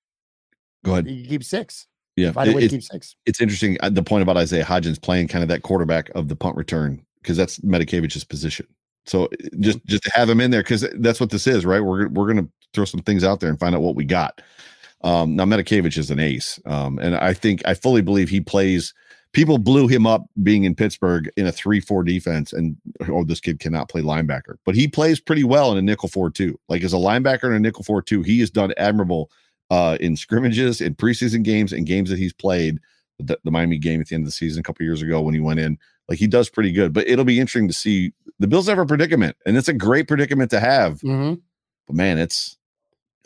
Go ahead. you keep six. Yeah, it- it's, keep six. it's interesting uh, the point about Isaiah Hodgins playing kind of that quarterback of the punt return because that's Matakevich's position. So uh, just just to have him in there because that's what this is, right? We're we're gonna throw some things out there and find out what we got. Um, now Medikevich is an ace, um, and I think I fully believe he plays. People blew him up being in Pittsburgh in a three-four defense, and oh, this kid cannot play linebacker, but he plays pretty well in a nickel four two. Like as a linebacker in a nickel four two, he has done admirable uh, in scrimmages, in preseason games, and games that he's played. The, the Miami game at the end of the season a couple years ago when he went in, like he does pretty good. But it'll be interesting to see the Bills have a predicament, and it's a great predicament to have. Mhm. But man, it's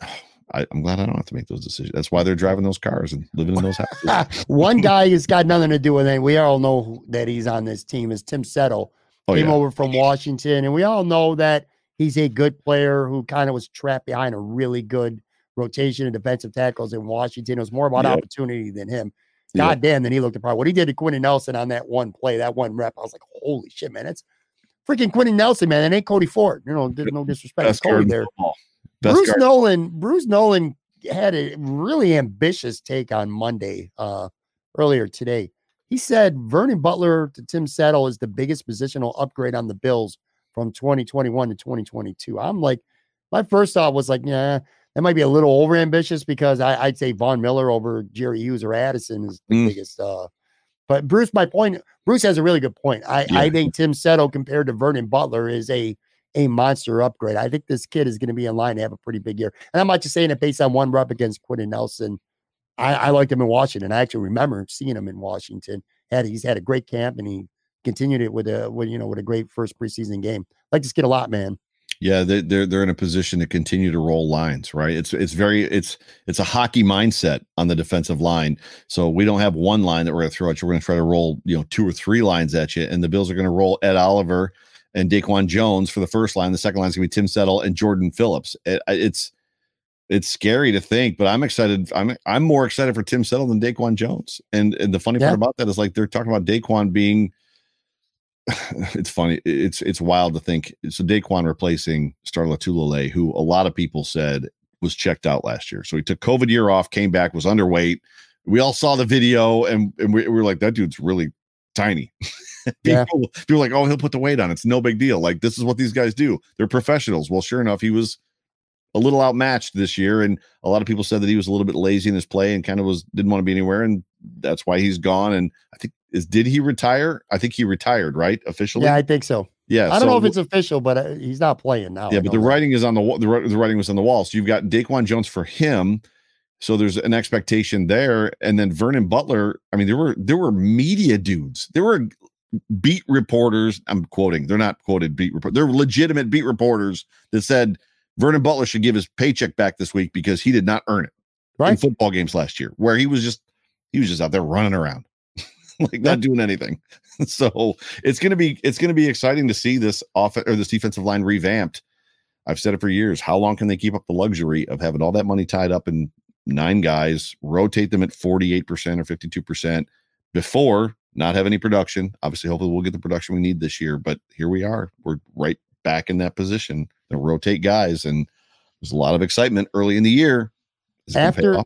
I, I'm glad I don't have to make those decisions. That's why they're driving those cars and living in those houses. One guy has got nothing to do with it. We all know that he's on this team is Tim Settle. Oh came yeah, over from Washington, and we all know that he's a good player who kind of was trapped behind a really good rotation and defensive tackles in Washington. It was more about Yep. opportunity than him. Yep. God damn, then he looked the part. What he did to Quenton Nelson on that one play, that one rep, I was like, holy shit, man, it's freaking Quenton Nelson, man. It ain't Cody Ford. You know, there's no disrespect best to Cody there. Bruce guard. Nolan, Bruce Nolan had a really ambitious take on Monday, uh, earlier today. He said Vernon Butler to Tim Settle is the biggest positional upgrade on the Bills from 2021 to 2022. I'm like, my first thought was like, yeah, that might be a little over ambitious because I, I'd say Von Miller over Jerry Hughes or Addison is the Mm. biggest. Uh, but Bruce, my point, Bruce has a really good point. I, I think Tim Settle compared to Vernon Butler is a a monster upgrade. I think this kid is going to be in line to have a pretty big year. And I'm not just saying it based on one rep against Quenton Nelson. I, I liked him in Washington. I actually remember seeing him in Washington. Had he's had a great camp and he continued it with a with you know with a great first preseason game. Like this kid a lot, man. Yeah, they, they're they're in a position to continue to roll lines, right? It's it's very it's it's a hockey mindset on the defensive line. So we don't have one line that we're going to throw at you. We're going to try to roll you know two or three lines at you, and the Bills are going to roll Ed Oliver and Daquan Jones for the first line. The second line is going to be Tim Settle and Jordan Phillips. It, it's it's scary to think, but I'm excited. I'm I'm more excited for Tim Settle than Daquan Jones. And and the funny Yeah. part about that is like they're talking about Daquan being it's funny. It's it's wild to think. So Daquan replacing Star Lotulelei, who a lot of people said was checked out last year. So he took COVID year off, came back, was underweight. We all saw the video, and and we, we were like, that dude's really tiny. Yeah. people, people were like, oh, he'll put the weight on. It's no big deal. Like this is what these guys do. They're professionals. Well, sure enough, he was a little outmatched this year, and a lot of people said that he was a little bit lazy in his play and kind of was didn't want to be anywhere, and that's why he's gone. And I think is did he retire? I think he retired, right? Officially, Yeah, I think so. yeah. I don't know if it's official, but uh, he's not playing now. yeah, but the that. writing is on the wall. The, the writing was on the wall. So you've got Daquan Jones for him. So there's an expectation there, and then Vernon Butler. I mean, there were there were media dudes. There were beat reporters. I'm quoting. They're not quoted beat report. They're legitimate beat reporters that said Vernon Butler should give his paycheck back this week because he did not earn it in Right. football games last year, where he was just he was just out there running around, like not doing anything. So it's gonna be it's gonna be exciting to see this off or this defensive line revamped. I've said it for years. How long can they keep up the luxury of having all that money tied up in nine guys, rotate them at 48% or 52% before not have any production? Obviously, hopefully we'll get the production we need this year, but here we are. We're right back in that position to rotate guys, and there's a lot of excitement early in the year. Is it gonna pay After?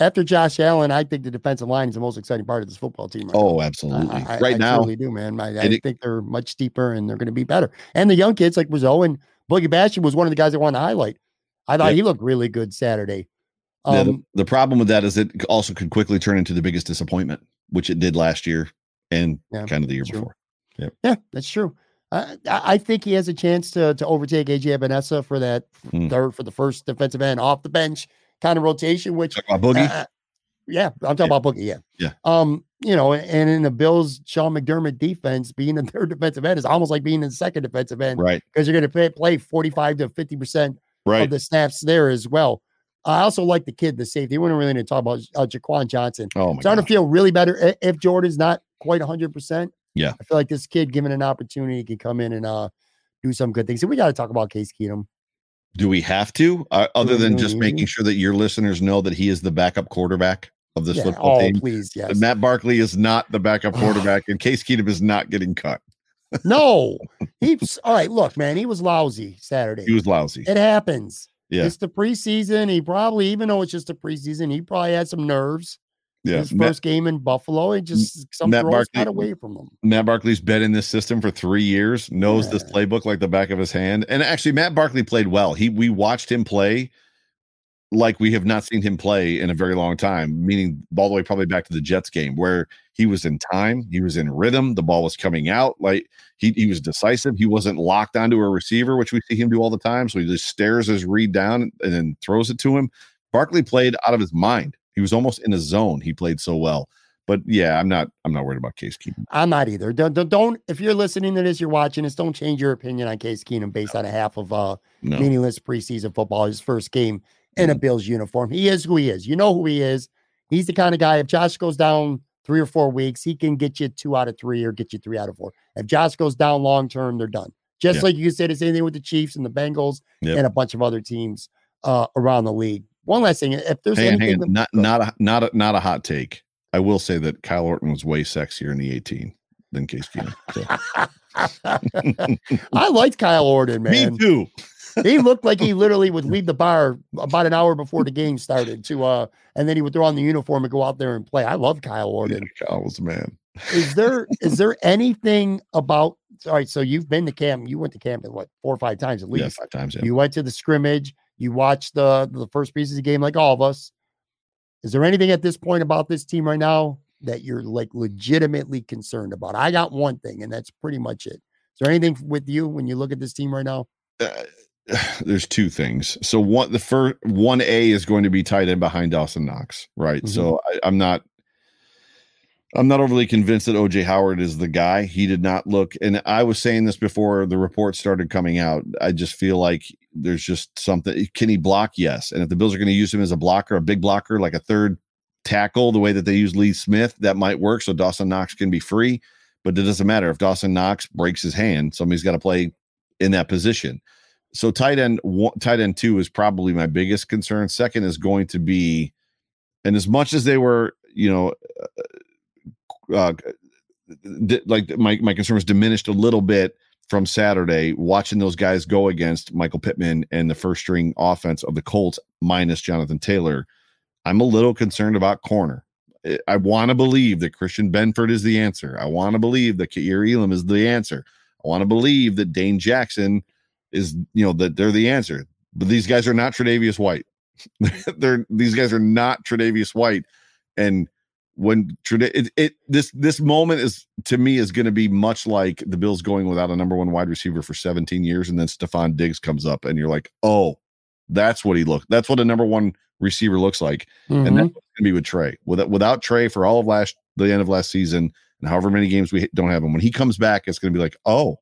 After Josh Allen, I think the defensive line is the most exciting part of this football team. Right now. Oh, absolutely. I, I- right I now, truly do, man. I, it- think they're much deeper and they're going to be better. And the young kids like Rousseau and Boogie Basham was one of the guys I wanted to highlight. I thought Yep. he looked really good Saturday. Yeah, Um, the, the problem with that is it also could quickly turn into the biggest disappointment, which it did last year and Yeah, kind of the year before. yeah, that's true. I, I think he has a chance to to overtake AJ Epenesa for that Hmm. third for the first defensive end off the bench kind of rotation, which Talk about Boogie. uh, yeah, I'm talking Yeah. about Boogie. Yeah. Yeah. Um, you know, and in the Bills, Sean McDermott defense, being the third defensive end is almost like being in the second defensive end right. because you're going to play, play 45 to 50% Right. of the snaps there as well. I also like the kid, the safety. We don't really need to talk about uh, Jaquan Johnson. oh my Starting god. to feel really better if Jordan's not quite 100%. Yeah. I feel like this kid, given an opportunity, can come in and uh do some good things. And we got to talk about Case Keenum. Do we have to? Uh, other than just Mhm. making sure that your listeners know that he is the backup quarterback of this Yeah. football Oh, team. please. Yes. And Matt Barkley is not the backup quarterback, and Case Keenum is not getting cut. no. He's all right. Look, man, he was lousy Saturday. He was lousy. It happens. Yeah. It's the preseason. He probably, even though it's just a preseason, he probably had some nerves. Yeah. His Matt, first game in Buffalo, it just some Matt throws Barkley- got away from him. Matt Barkley's been in this system for three years, knows this playbook like the back of his hand. And actually, Matt Barkley played well. He we watched him play like we have not seen him play in a very long time, meaning all the way probably back to the Jets game where he was in time, he was in rhythm, the ball was coming out, like he, he was decisive. He wasn't locked onto a receiver, which we see him do all the time. So he just stares his read down and then throws it to him. Barkley played out of his mind. He was almost in a zone. He played so well. But yeah, I'm not I'm not worried about Case Keenum. I'm not either. Don't, don't, don't- if you're listening to this, you're watching this, don't change your opinion on Case Keenum based on a half of uh No. meaningless preseason football, his first game in a Mhm. Bills uniform. He is who he is. You know who he is. He's the kind of guy, if Josh goes down three or four weeks, he can get you two out of three or get you three out of four. If Josh goes down long term, they're done. Just Yeah. like you can say the same thing with the Chiefs and the Bengals Yep. and a bunch of other teams uh, around the league. One last thing, if there's Hang on, anything on. that- Not not a not a not a hot take. I will say that Kyle Orton was way sexier in the 18 than Case Keenum. So. I liked Kyle Orton, man. Me too. he looked like he literally would leave the bar about an hour before the game started to uh and then he would throw on the uniform and go out there and play. I love Kyle Yeah, Orton. Kyle was the man. Is there is there anything about all right? So you've been to camp, you went to camp what four or five times at Yeah, least. five times. Yeah. You went to the scrimmage, you watch the the first pieces of the game like all of us. Is there anything at this point about this team right now that you're like legitimately concerned about? I got one thing, and that's pretty much it. Is there anything with you when you look at this team right now? Uh, there's two things. So one, the first one A is going to be tight end behind Dawson Knox, right? So I, I'm not, I'm not overly convinced that OJ Howard is the guy. He did not look, and I was saying this before the reports started coming out. I just feel like there's just something. Can he block? Yes. And if the Bills are going to use him as a blocker, a big blocker, like a third tackle, the way that they use Lee Smith, that might work. So Dawson Knox can be free, but it doesn't matter if Dawson Knox breaks his hand. Somebody's got to play in that position. So tight end one, tight end two is probably my biggest concern. Second is going to be, and as much as they were, you know, uh, uh, di- like my my concern was diminished a little bit from Saturday watching those guys go against Michael Pittman and the first string offense of the Colts minus Jonathan Taylor. I'm a little concerned about corner. I- want to believe that Christian Benford is the answer. I want to believe that Kaiir Elam is the answer. I want to believe that Dane Jackson is, you know, that they're the answer. But these guys are not Tre'Davious White. they're these guys are not Tre'Davious White. And when it, it this this moment is to me is going to be much like the Bills going without a number one wide receiver for 17 years, and then Stefon Diggs comes up, and you're like, oh, that's what he looked. That's what a number one receiver looks like, and Mhm. that's going to be with Trey. Without without Trey for all of last the end of last season, and however many games we don't have him, when he comes back, it's going to be like, oh,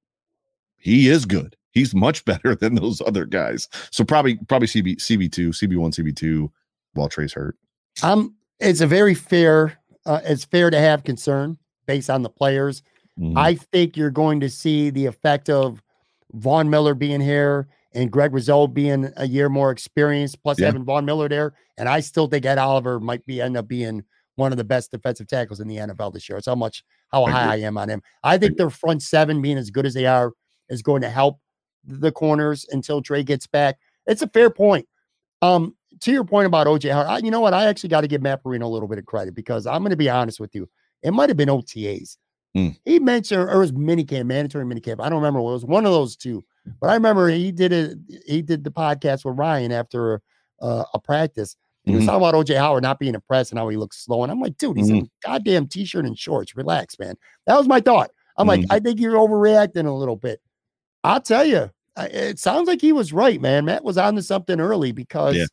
he is good. He's much better than those other guys. So probably probably CB CB two CB one CB two while Trey's hurt. Um, it's a very fair. Uh, it's fair to have concern based on the players. Mhm. I think you're going to see the effect of Von Miller being here and Greg Rousseau being a year more experienced, plus Yeah. having Von Miller there. And I still think Ed Oliver might be end up being one of the best defensive tackles in the NFL this year. It's how much how I high I am on him. I think their front seven being as good as they are is going to help the corners until Trey gets back. It's a fair point. Um, to your point about OJ Howard, I, you know what? I actually got to give Matt Marino a little bit of credit because I'm going to be honest with you. It might have been OTAs. Mm. He mentioned, or it was minicamp, mandatory minicamp. I don't remember what it was. One of those two. But I remember he did it. He did the podcast with Ryan after uh, a practice. He was Mhm. talking about OJ Howard not being impressed and how he looks slow. And I'm like, dude, he's in goddamn t-shirt and shorts. Relax, man. That was my thought. I'm mm-hmm. like, I think you're overreacting a little bit. I'll tell you, it sounds like he was right, man. Matt was on to something early because yeah.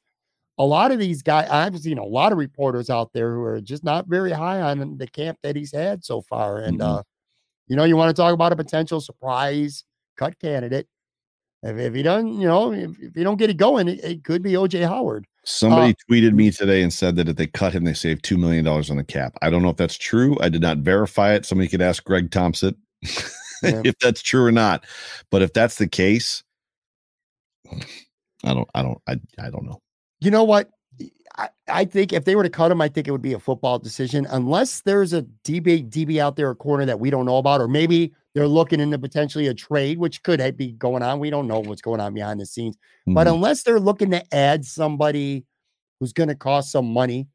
A lot of these guys, I've seen a lot of reporters out there who are just not very high on the camp that he's had so far. And, mm-hmm. uh, you know, you want to talk about a potential surprise cut candidate. If, if he doesn't, you know, if, if you don't get it going, it, it could be OJ Howard. Somebody uh, tweeted me today and said that if they cut him, they save $2 million on the cap. I don't know if that's true. I did not verify it. Somebody could ask Greg Thompson yeah. if that's true or not. But if that's the case, I don't, I don't, I, I don't know. You know what? I, I think if they were to cut him, I think it would be a football decision, unless there's a DB DB out there, a corner that we don't know about, or maybe they're looking into potentially a trade, which could be going on. We don't know what's going on behind the scenes, mm-hmm. but unless they're looking to add somebody who's going to cost some money,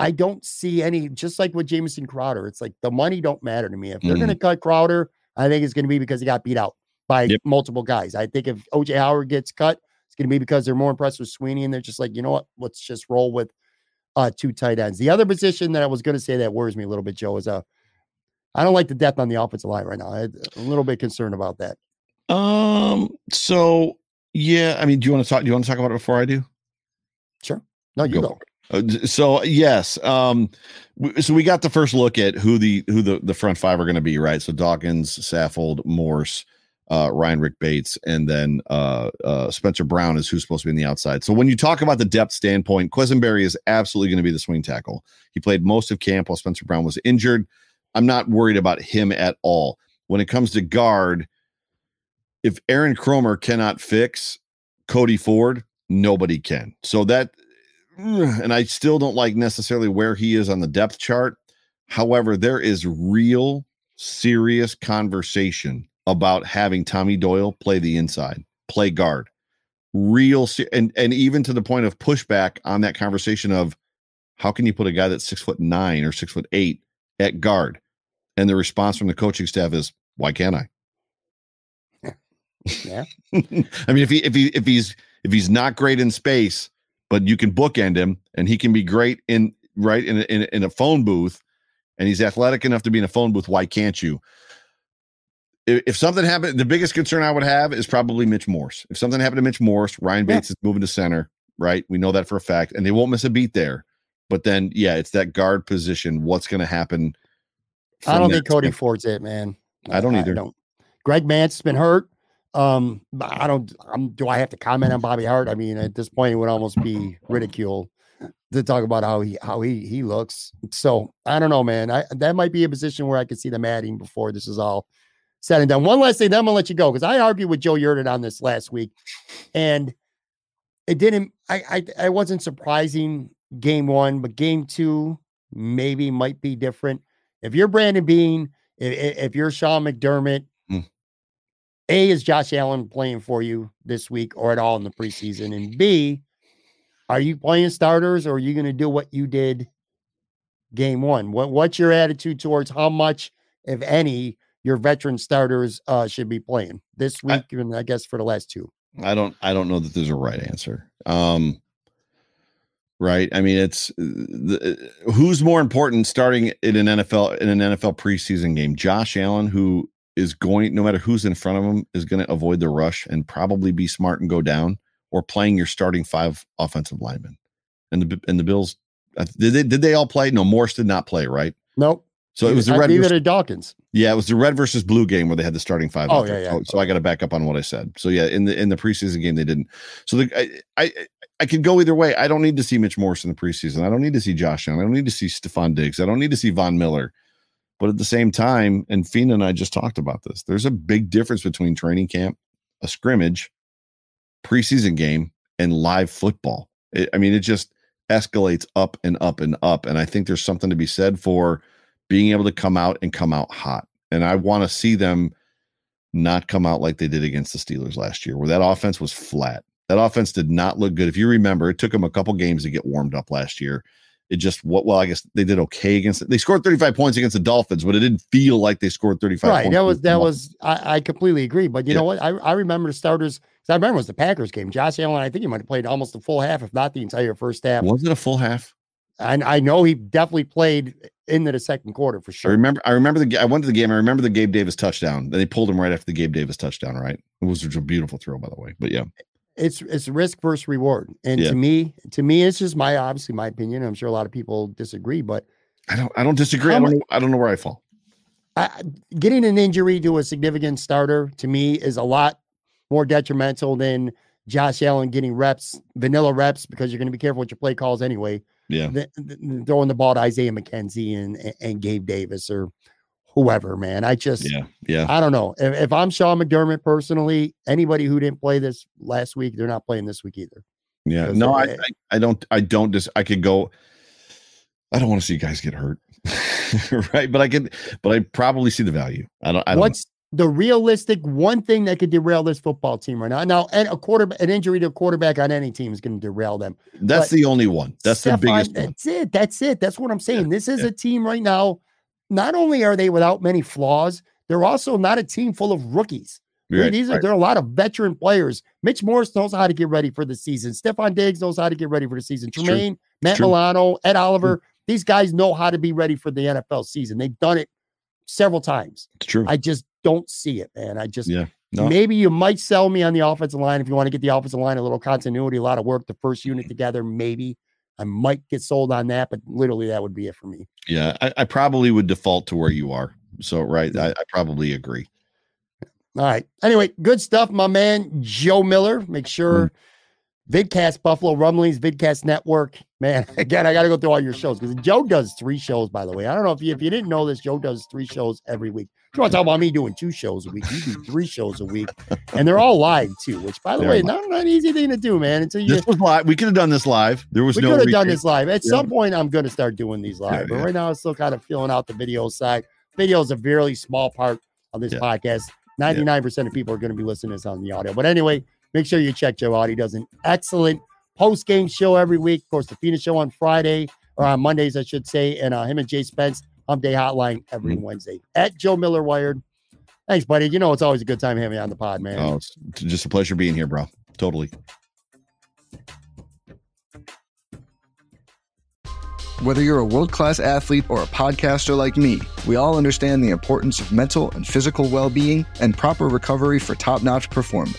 I don't see any. Just like with Jamison Crowder, it's like the money don't matter to me. If they're mm-hmm. going to cut Crowder, I think it's going to be because he got beat out by yep. multiple guys. I think if OJ Howard gets cut, it's going to be because they're more impressed with Sweeney and they're just like, you know what, let's just roll with uh, two tight ends. The other position that I was going to say that worries me a little bit, Joe, is uh, I don't like the depth on the offensive line right now. I'm a little bit concerned about that. Um. So yeah, I mean, do you want to talk? Do you want to talk about it before I do? Sure. No, you go. go. Uh, so yes, um, so we got the first look at who the who the the front five are going to be, right? So Dawkins, Saffold, Morse, uh, Ryan Rick Bates, and then uh, uh, Spencer Brown is who's supposed to be in the outside. So when you talk about the depth standpoint, Quessenberry is absolutely going to be the swing tackle. He played most of camp while Spencer Brown was injured. I'm not worried about him at all. When it comes to guard, if Aaron Kromer cannot fix Cody Ford, nobody can. So that, and I still don't like necessarily where he is on the depth chart. However, there is real serious conversation about having Tommy Doyle play the inside, play guard. Real and and even to the point of pushback on that conversation of how can you put a guy that's six foot nine or six foot eight at guard? And the response from the coaching staff is, why can't I? Yeah. I mean, if he if he if he's if he's not great in space, but you can bookend him and he can be great in right in a, in, in a phone booth and he's athletic enough to be in a phone booth, why can't you? If, if something happened, the biggest concern I would have is probably Mitch Morse. If something happened to Mitch Morse, Ryan Bates yeah. is moving to center, right? We know that for a fact, and they won't miss a beat there. But then, yeah, it's that guard position. What's going to happen? I don't think Cody Ford's it, man. I don't either. I don't. Greg Mancz has been hurt. Um, I don't. I'm, do I have to comment on Bobby Hart? I mean, at this point, it would almost be ridicule to talk about how he how he he looks. So I don't know, man. I that might be a position where I could see them adding before this is all said and done. One last thing, then I'm gonna let you go because I argued with Joe Yerdon on this last week, and it didn't. I I I wasn't surprising game one, but game two maybe might be different. If you're Brandon Beane, if, if you're Sean McDermott, mm. A, is Josh Allen playing for you this week or at all in the preseason? And B, are you playing starters or are you going to do what you did game one? What, what's your attitude towards how much, if any, your veteran starters uh, should be playing this week I, and I guess for the last two? I don't I don't know that there's a right answer. Um right? I mean, it's the, who's more important starting in an NFL in an NFL preseason game? Josh Allen, who is going no matter who's in front of him, is going to avoid the rush and probably be smart and go down, or playing your starting five offensive linemen. And the and the Bills uh, did they did they all play? No, Morse did not play, right? Nope. So it was the red. Versus, Dawkins. Yeah, it was the red versus blue game where they had the starting five. Oh yeah, yeah. So, so, I got to back up on what I said. So yeah, in the in the preseason game they didn't. So the I, I I could go either way. I don't need to see Mitch Morse in the preseason. I don't need to see Josh Allen. I don't need to see Stefon Diggs. I don't need to see Von Miller. But at the same time, and Fina and I just talked about this. There's a big difference between training camp, a scrimmage, preseason game, and live football. It, I mean, it just escalates up and up and up. And I think there's something to be said for being able to come out and come out hot. And I want to see them not come out like they did against the Steelers last year, where that offense was flat. That offense did not look good. If you remember, it took them a couple games to get warmed up last year. It just what well, I guess they did okay against it. They scored 35 points against the Dolphins, but it didn't feel like they scored 35 right. That was that was I, I, completely agree. But you yeah. know what? I, I remember the starters I remember it was the Packers game. Josh Allen, I think he might have played almost the full half, if not the entire first half. Was it a full half? And I know he definitely played into the second quarter for sure. I remember. I remember the. I went to the game. I remember the Gabe Davis touchdown. They pulled him right after the Gabe Davis touchdown. Right. It was a beautiful throw, by the way. But yeah, it's it's risk versus reward. And Yeah. to me, to me, it's just my obviously my opinion. I'm sure a lot of people disagree, but I don't. I don't disagree. I don't. Know, I don't know where I fall. I, getting an injury to a significant starter to me is a lot more detrimental than Josh Allen getting reps, vanilla reps, because you're going to be careful with your play calls anyway. Yeah. Th- th- throwing the ball to Isaiah McKenzie and and Gabe Davis or whoever, man. I just Yeah. Yeah. I don't know. If, if I'm Sean McDermott personally, anybody who didn't play this last week, they're not playing this week either. Yeah. No, I, I. I don't. I don't. Just. I could go. I don't want to see guys get hurt. right. But I could. But I probably see the value. I don't. I don't. What's the realistic one thing that could derail this football team right now? Now, and a quarter an injury to a quarterback on any team is going to derail them. That's but the only one. That's the Stefon, biggest one. That's it. That's it. That's what I'm saying. this is yeah. a team right now. Not only are they without many flaws, they're also not a team full of rookies. Right, These are right. there are a lot of veteran players. Mitch Morse knows how to get ready for the season. Stefon Diggs knows how to get ready for the season. true. Tremaine, Matt true. Milano, Ed Oliver. Mm. These guys know how to be ready for the NFL season. They've done it several times. It's true. I just don't see it, man. I just Yeah. No. maybe you might sell me on the offensive line if you want to get the offensive line a little continuity, a lot of work, the first unit together. Maybe I might get sold on that, but literally that would be it for me. Yeah. I, I probably would default to where you are. So right. I, I probably agree. All right. Anyway, good stuff, my man, Joe Miller. Make sure mm. Vidcast Buffalo Rumblings, Vidcast Network. Man, again, I got to go through all your shows because Joe does three shows, by the way. I don't know if you if you didn't know this, Joe does three shows every week. You want to talk about me doing two shows a week, you do three shows a week, and they're all live too. Which, by the They're way, not not an easy thing to do, man. Until you This was live. We could have done this live. There was we no could have done this live. At Yeah. some point, I'm going to start doing these live, Yeah, but yeah. right now, I'm still kind of feeling out the video side. Video is a very small part of this podcast. 99% of people are going to be listening to this on the audio. But anyway, make sure you check Joe out. He does an excellent post game show every week. Of course, the Phoenix show on Friday or on Mondays, I should say, and uh, him and Jay Spence Hump Day Hotline every Mm-hmm. Wednesday at Joe Miller Wired. Thanks, buddy. You know it's always a good time having you on the pod, man. Oh, it's just a pleasure being here, bro. Totally. Whether you're a world class athlete or a podcaster like me, we all understand the importance of mental and physical well being and proper recovery for top notch performance.